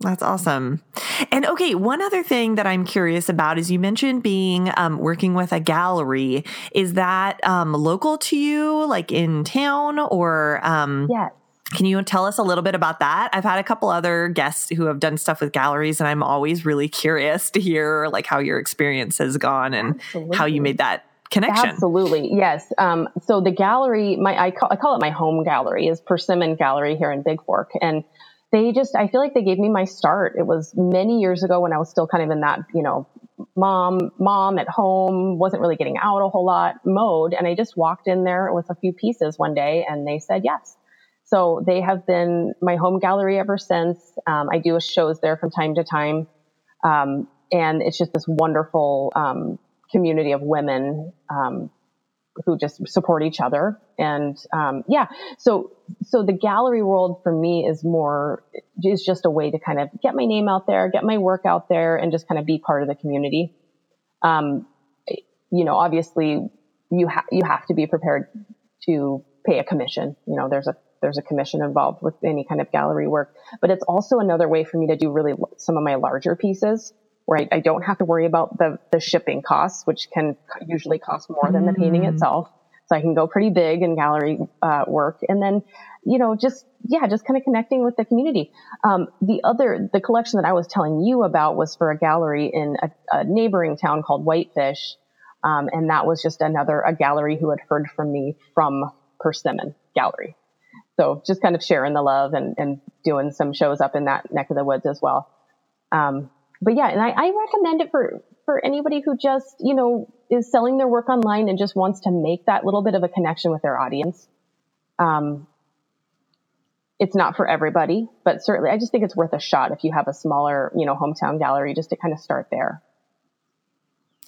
S1: That's awesome. And okay, one other thing that I'm curious about is you mentioned being um, working with a gallery. Is that um, local to you, like in town, or um,
S2: yes?
S1: Can you tell us a little bit about that? I've had a couple other guests who have done stuff with galleries, and I'm always really curious to hear like how your experience has gone and Absolutely. how you made that connection.
S2: Absolutely, yes. Um, so the gallery, my I call, I call it my home gallery, is Persimmon Gallery here in Bigfork, and they just I feel like they gave me my start. It was many years ago when I was still kind of in that you know mom mom at home wasn't really getting out a whole lot mode, and I just walked in there with a few pieces one day, and they said yes So they have been my home gallery ever since. Um, I do shows there from time to time. Um, and it's just this wonderful um, community of women um, who just support each other. And um, yeah, so so the gallery world for me is more is just a way to kind of get my name out there, get my work out there, and just kind of be part of the community. Um, you know, obviously you have you have to be prepared to pay a commission. You know, there's a there's a commission involved with any kind of gallery work, but it's also another way for me to do really some of my larger pieces where I, I don't have to worry about the the shipping costs, which can usually cost more than the painting mm. itself. So I can go pretty big in gallery uh, work, and then you know just yeah, just kind of connecting with the community. Um, the other the collection that I was telling you about was for a gallery in a, a neighboring town called Whitefish um, and that was just another, a gallery who had heard from me from Persimmon Gallery. So just kind of sharing the love and, and doing some shows up in that neck of the woods as well. Um, but yeah, and I, I recommend it for, for anybody who just, you know, is selling their work online and just wants to make that little bit of a connection with their audience. Um, it's not for everybody, but certainly I just think it's worth a shot if you have a smaller, you know, hometown gallery just to kind of start there.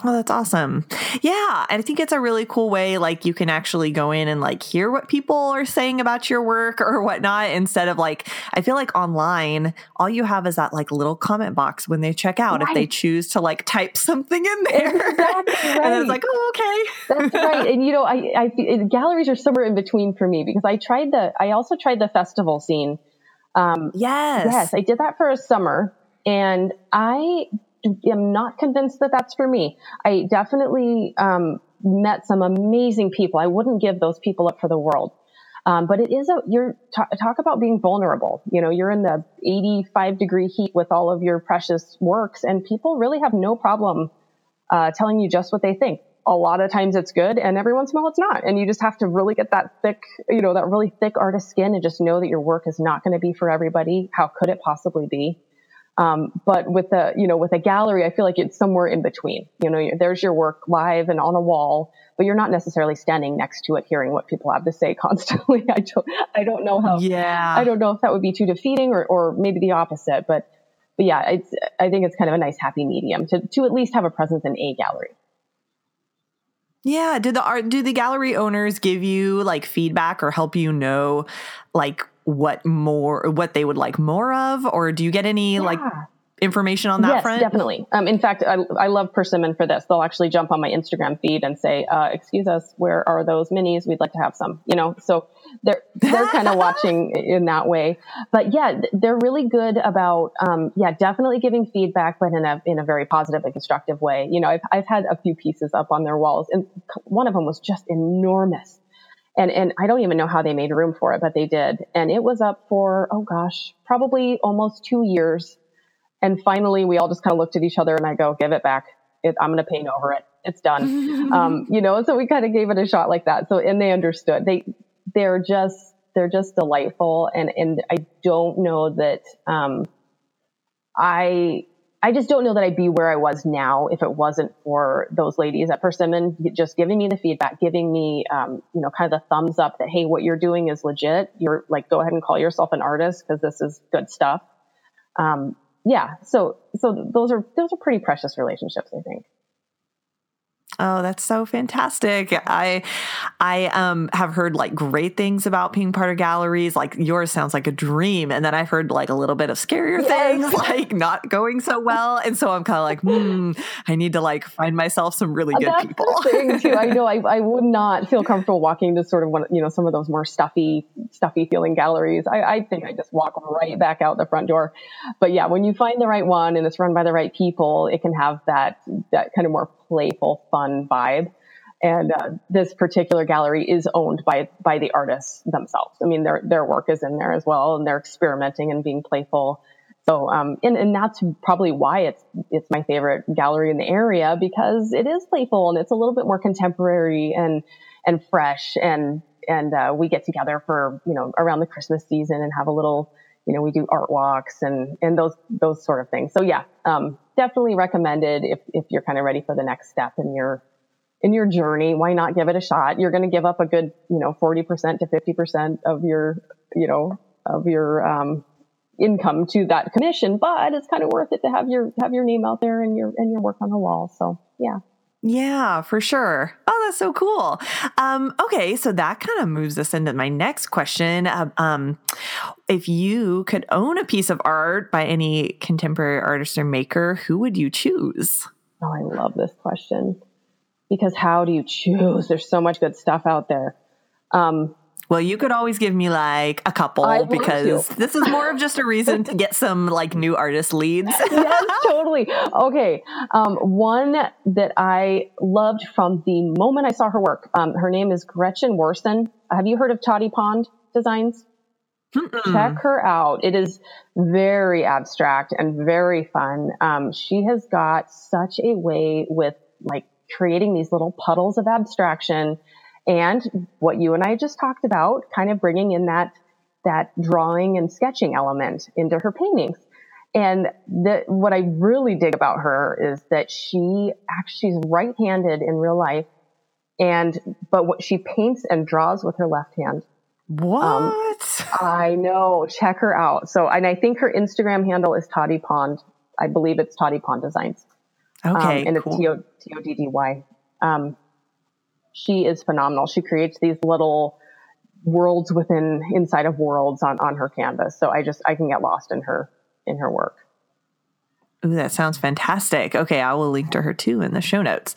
S1: Oh, that's awesome. Yeah. And I think it's a really cool way. Like you can actually go in and like hear what people are saying about your work or whatnot instead of like, I feel like online, all you have is that like little comment box when they check out right. if they choose to like type something in there. Exactly right. and it's like, oh,
S2: okay. That's right. And you know, I, I, galleries are somewhere in between for me because I tried the, I also tried the festival scene.
S1: Um, yes.
S2: Yes. I did that for a summer and I am not convinced that that's for me. I definitely um, met some amazing people. I wouldn't give those people up for the world. Um, but it is a you're t- talk about being vulnerable. You know, you're in the 85 degree heat with all of your precious works, and people really have no problem uh, telling you just what they think. A lot of times it's good, and every once in a while it's not. And you just have to really get that thick, you know, that really thick artist skin, and just know that your work is not going to be for everybody. How could it possibly be? Um, but with a, you know, with a gallery, I feel like it's somewhere in between. You know, there's your work live and on a wall, but you're not necessarily standing next to it, hearing what people have to say constantly. I don't, I don't know how.
S1: Yeah.
S2: I don't know if that would be too defeating or, or maybe the opposite. But, but yeah, it's, I think it's kind of a nice happy medium to, to at least have a presence in a gallery.
S1: Yeah. Do the art, do the gallery owners give you like feedback or help you know like what more what they would like more of or do you get any yeah. like information on that
S2: yes,
S1: front?
S2: definitely. Um, in fact, I, I love Persimmon for this. They'll actually jump on my Instagram feed and say, uh, "Excuse us, where are those minis? We'd like to have some." You know, so they're they're kind of watching in that way. But yeah, they're really good about um, yeah, definitely giving feedback, but in a in a very positive and constructive way. You know, I've I've had a few pieces up on their walls, and one of them was just enormous and and I don't even know how they made room for it, but they did. And it was up for oh gosh, probably almost two years. And finally, we all just kind of looked at each other, and I go, "Give it back. It, I'm going to paint over it. It's done." um, you know, so we kind of gave it a shot like that. So and they understood. They they're just they're just delightful, and and I don't know that um, I I just don't know that I'd be where I was now if it wasn't for those ladies at Persimmon just giving me the feedback, giving me, um, you know, kind of the thumbs up that, hey, what you're doing is legit. You're like, go ahead and call yourself an artist because this is good stuff. Um, yeah. So, so those are, those are pretty precious relationships, I think.
S1: Oh, that's so fantastic. I I um have heard like great things about being part of galleries. Like yours sounds like a dream. And then I've heard like a little bit of scarier yes. things, like not going so well. And so I'm kind of like, hmm, I need to like find myself some really good
S2: that's
S1: people.
S2: Thing too. I know I, I would not feel comfortable walking to sort of one, you know, some of those more stuffy, stuffy feeling galleries. I, I think I just walk right back out the front door. But yeah, when you find the right one and it's run by the right people, it can have that that kind of more playful, fun vibe. And uh, this particular gallery is owned by by the artists themselves. I mean, their their work is in there as well, and they're experimenting and being playful. So, um, and and that's probably why it's it's my favorite gallery in the area because it is playful and it's a little bit more contemporary and and fresh and and uh, we get together for you know around the Christmas season and have a little you know we do art walks and and those those sort of things. So yeah, um, definitely recommended if, if you're kind of ready for the next step in your in your journey why not give it a shot you're going to give up a good you know 40% to 50% of your you know, of your um, income to that commission, but it's kind of worth it to have your have your name out there and your and your work on the wall. So yeah.
S1: Yeah, for sure. Oh, that's so cool. Um, okay, so that kind of moves us into my next question. Um, if you could own a piece of art by any contemporary artist or maker, who would you choose?
S2: Oh, I love this question because how do you choose? There's so much good stuff out there. Um,
S1: well, you could always give me like a couple because this is more of just a reason to get some like new artist leads.
S2: yes, totally. Okay. Um, one that I loved from the moment I saw her work. Um, her name is Gretchen Worson. Have you heard of Toddy Pond Designs? Mm-mm. Check her out. It is very abstract and very fun. Um, she has got such a way with like creating these little puddles of abstraction and what you and I just talked about, kind of bringing in that that drawing and sketching element into her paintings. And the, what I really dig about her is that she actually she's right-handed in real life, and but what she paints and draws with her left hand.
S1: What? Um,
S2: I know. Check her out. So, and I think her Instagram handle is Toddy Pond. I believe it's Toddy Pond Designs.
S1: Okay,
S2: um, and cool. it's T O D D Y. Um, she is phenomenal. She creates these little worlds within inside of worlds on on her canvas. So I just I can get lost in her in her work.
S1: Ooh, that sounds fantastic. Okay, I will link to her too in the show notes.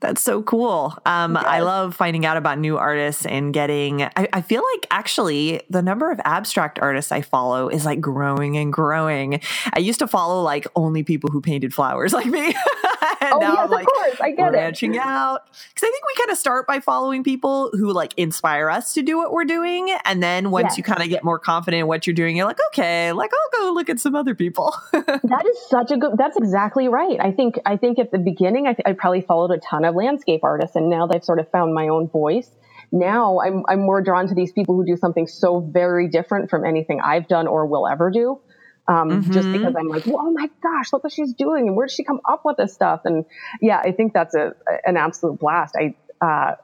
S1: That's so cool. Um. I love finding out about new artists and getting. I, I, feel like actually the number of abstract artists I follow is like growing and growing. I used to follow like only people who painted flowers like me.
S2: oh now yes, I'm, like, of course, I get
S1: it. branching out because I think we kind of start by following people who like inspire us to do what we're doing, and then once yes. you kind of get more confident in what you're doing, you're like, okay, like I'll go look at some other people.
S2: that is such a good. That's exactly right. I think I think at the beginning, I, th- I probably followed a ton of landscape artists, and now they've sort of found my own voice now I'm, I'm more drawn to these people who do something so very different from anything I've done or will ever do um, mm-hmm. just because I'm like, oh my gosh, look what she's doing, and where did she come up with this stuff? And yeah, I think that's a an absolute blast. I, uh,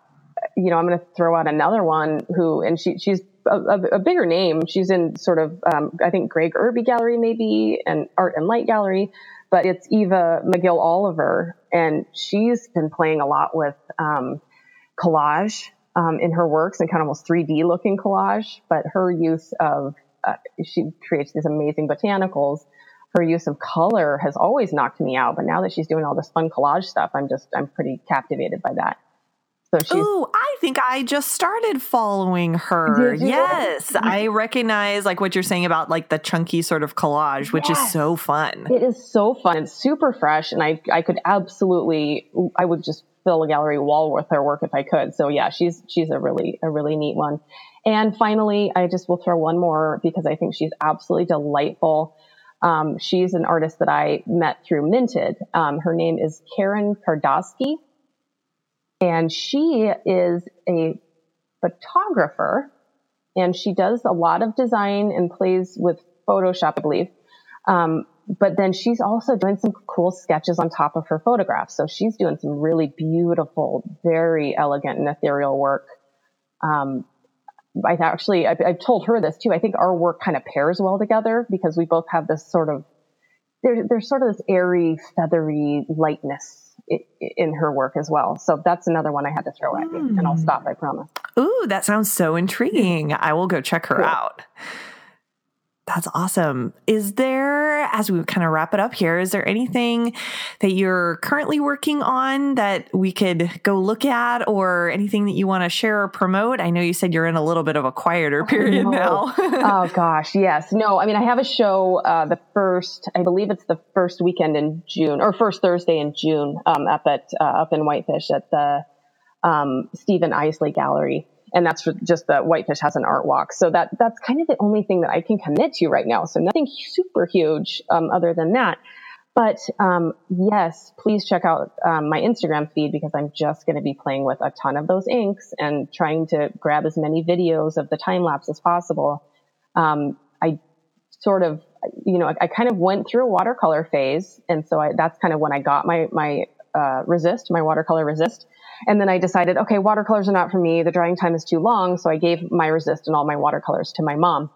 S2: you know, I'm going to throw out another one who, and she she's a, a, bigger name. She's in sort of, um, I think Gregg Irby Gallery maybe, and Art and Light Gallery, but it's Eva Magill-Oliver, and she's been playing a lot with um, collage um, in her works and kind of almost 3D looking collage, but her use of uh, she creates these amazing botanicals. Her use of color has always knocked me out, but now that she's doing all this fun collage stuff, I'm just I'm pretty captivated by that.
S1: So. Ooh, I think I just started following her. Yes, I recognize like what you're saying about like the chunky sort of collage, which yes. is so fun.
S2: It is so fun. It's super fresh, and I I could absolutely I would just fill a gallery wall with her work if I could. So yeah, she's she's a really a really neat one. And finally, I just will throw one more because I think she's absolutely delightful. Um, she's an artist that I met through Minted. Um, her name is Karen Kardowski, and she is a photographer, and she does a lot of design and plays with Photoshop, I believe. Um, but then she's also doing some cool sketches on top of her photographs. So she's doing some really beautiful, very elegant and ethereal work. Um, I actually, I've, I've, told her this too. I think our work kind of pairs well together because we both have this sort of, there, there's sort of this airy, feathery lightness in her work as well. So that's another one I had to throw at you, and I'll hmm. stop. I promise.
S1: Ooh, that sounds so intriguing. I will go check her cool. out. That's awesome. Is there, as we kind of wrap it up here, is there anything that you're currently working on that we could go look at or anything that you want to share or promote? I know you said you're in a little bit of a quieter period now.
S2: oh, gosh. Yes. No, I mean, I have a show uh, the first, I believe it's the first weekend in June or first Thursday in June um, up at, uh, up in Whitefish at the um, Stephen Isley Gallery and that's just the Whitefish has an art walk. So that that's kind of the only thing that I can commit to right now. So nothing super huge um, other than that. But um, yes, please check out um, my Instagram feed because I'm just going to be playing with a ton of those inks and trying to grab as many videos of the time lapse as possible. Um, I sort of, you know, I, I, kind of went through a watercolor phase, and so I, that's kind of when I got my my uh, resist, my watercolor resist. And then I decided, okay, watercolors are not for me. The drying time is too long. So I gave my resist and all my watercolors to my mom.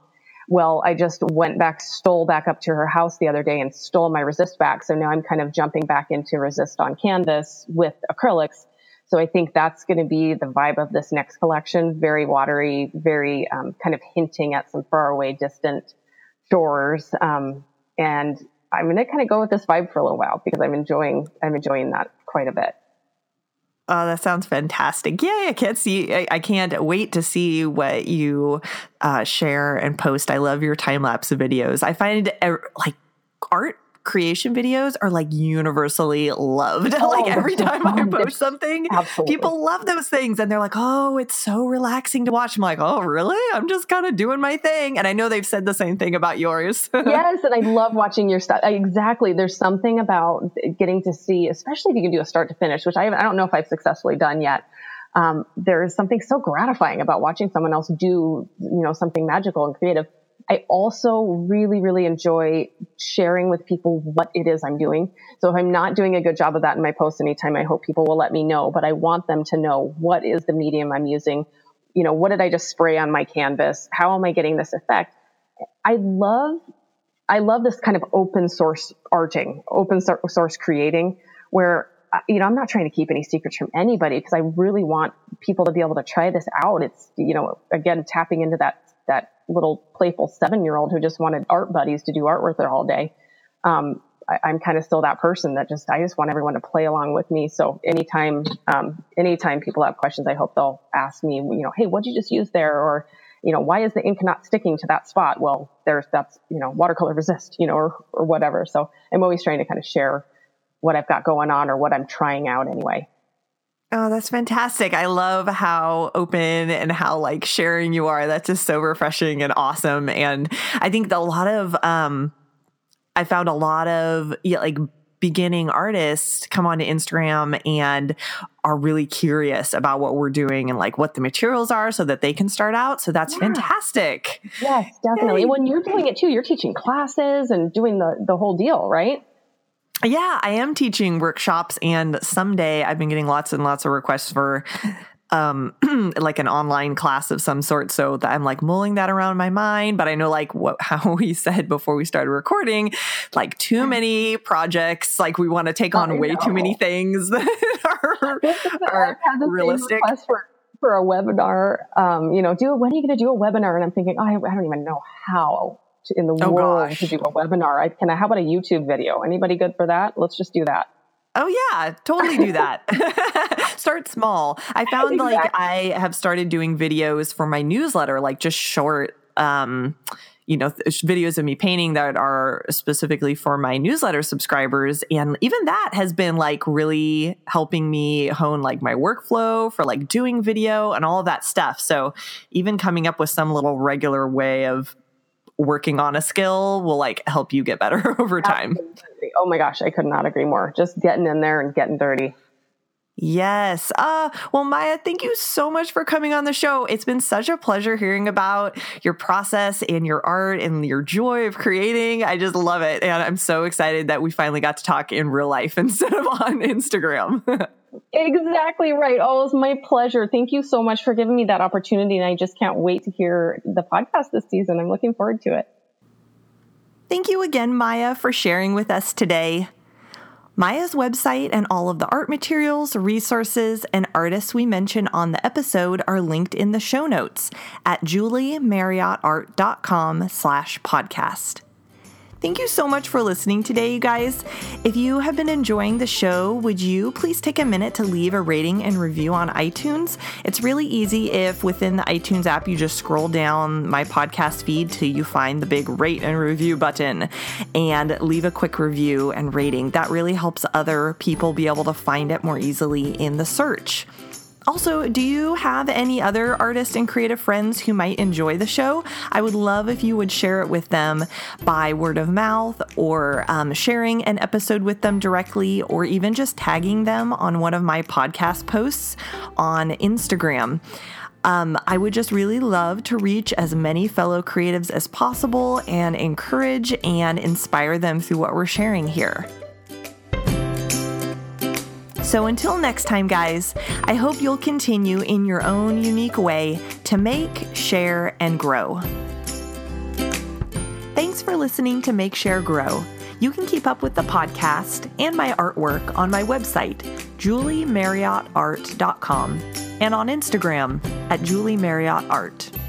S2: Well, I just went back, stole back up to her house the other day and stole my resist back. So now I'm kind of jumping back into resist on canvas with acrylics. So I think that's going to be the vibe of this next collection. Very watery, very um, kind of hinting at some faraway, distant shores. Um, and I'm going to kind of go with this vibe for a little while because I'm enjoying, I'm enjoying that quite a bit.
S1: Oh, that sounds fantastic! Yeah, I can't see. I, I can't wait to see what you uh, share and post. I love your time lapse videos. I find uh, like art creation videos are like universally loved. Oh, like every time I post something, Absolutely. people love those things and they're like, oh, it's so relaxing to watch. I'm like, oh, really? I'm just kind of doing my thing. And I know they've said the same thing about yours.
S2: yes. And I love watching your stuff. Exactly. There's something about getting to see, especially if you can do a start to finish, which I, I don't know if I've successfully done yet. Um, there is something so gratifying about watching someone else do, you know, something magical and creative I also really, really enjoy sharing with people what it is I'm doing. So if I'm not doing a good job of that in my posts anytime, I hope people will let me know, but I want them to know what is the medium I'm using. You know, what did I just spray on my canvas? How am I getting this effect? I love, I love this kind of open source arting, open source creating where uh, you know, I'm not trying to keep any secrets from anybody because I really want people to be able to try this out. It's, you know, again, tapping into that, that little playful seven year old who just wanted art buddies to do art with her all day. Um, I, am kind of still that person that just I just want everyone to play along with me. So anytime, um, anytime people have questions, I hope they'll ask me, you know, hey, what'd you just use there, or you know, why is the ink not sticking to that spot? Well, there's that's you know watercolor resist, you know, or or whatever. So I'm always trying to kind of share what I've got going on or what I'm trying out anyway.
S1: Oh, that's fantastic. I love how open and how like sharing you are. That's just so refreshing and awesome. And I think a lot of um I found a lot of yeah, like beginning artists come onto Instagram and are really curious about what we're doing and like what the materials are so that they can start out. So that's yeah. fantastic.
S2: Yes, definitely. Yay. When you're doing it too, you're teaching classes and doing the the whole deal, right?
S1: Yeah, I am teaching workshops, and someday I've been getting lots and lots of requests for um like an online class of some sort so that I'm like mulling that around in my mind. But I know like what how we said before we started recording like too mm. many projects like we want to take on way too many things that are, are realistic.
S2: for, for a webinar um you know do when are you going to do a webinar? And I'm thinking oh, I, I don't even know how in the oh, world gosh. to do a webinar. I can I how about a YouTube video? Anybody good for that? Let's just do that.
S1: Oh yeah, totally do that. Start small. I found exactly. like I have started doing videos for my newsletter, like just short um you know th- videos of me painting that are specifically for my newsletter subscribers and even that has been like really helping me hone like my workflow for like doing video and all of that stuff so even coming up with some little regular way of working on a skill will like help you get better over time.
S2: Absolutely. Oh my gosh, I could not agree more. Just getting in there and getting dirty.
S1: Yes. Uh, well, Mya, thank you so much for coming on the show. It's been such a pleasure hearing about your process and your art and your joy of creating. I just love it. And I'm so excited that we finally got to talk in real life instead of on Instagram.
S2: exactly right. Oh, it's my pleasure. Thank you so much for giving me that opportunity. And I just can't wait to hear the podcast this season. I'm looking forward to it.
S1: Thank you again, Mya, for sharing with us today. Mya's website and all of the art materials, resources, and artists we mention on the episode are linked in the show notes at juliemarriottart.com slash podcast. Thank you so much for listening today, you guys. If you have been enjoying the show, would you please take a minute to leave a rating and review on iTunes? It's really easy if within the iTunes app you just scroll down my podcast feed till you find the big rate and review button and leave a quick review and rating. That really helps other people be able to find it more easily in the search. Also, do you have any other artists and creative friends who might enjoy the show? I would love if you would share it with them by word of mouth or um, sharing an episode with them directly or even just tagging them on one of my podcast posts on Instagram. Um, I would just really love to reach as many fellow creatives as possible and encourage and inspire them through what we're sharing here. So until next time, guys, I hope you'll continue in your own unique way to make, share, and grow. Thanks for listening to Make, Share, Grow. You can keep up with the podcast and my artwork on my website, juliemarriottart.com, and on Instagram at juliemarriottart.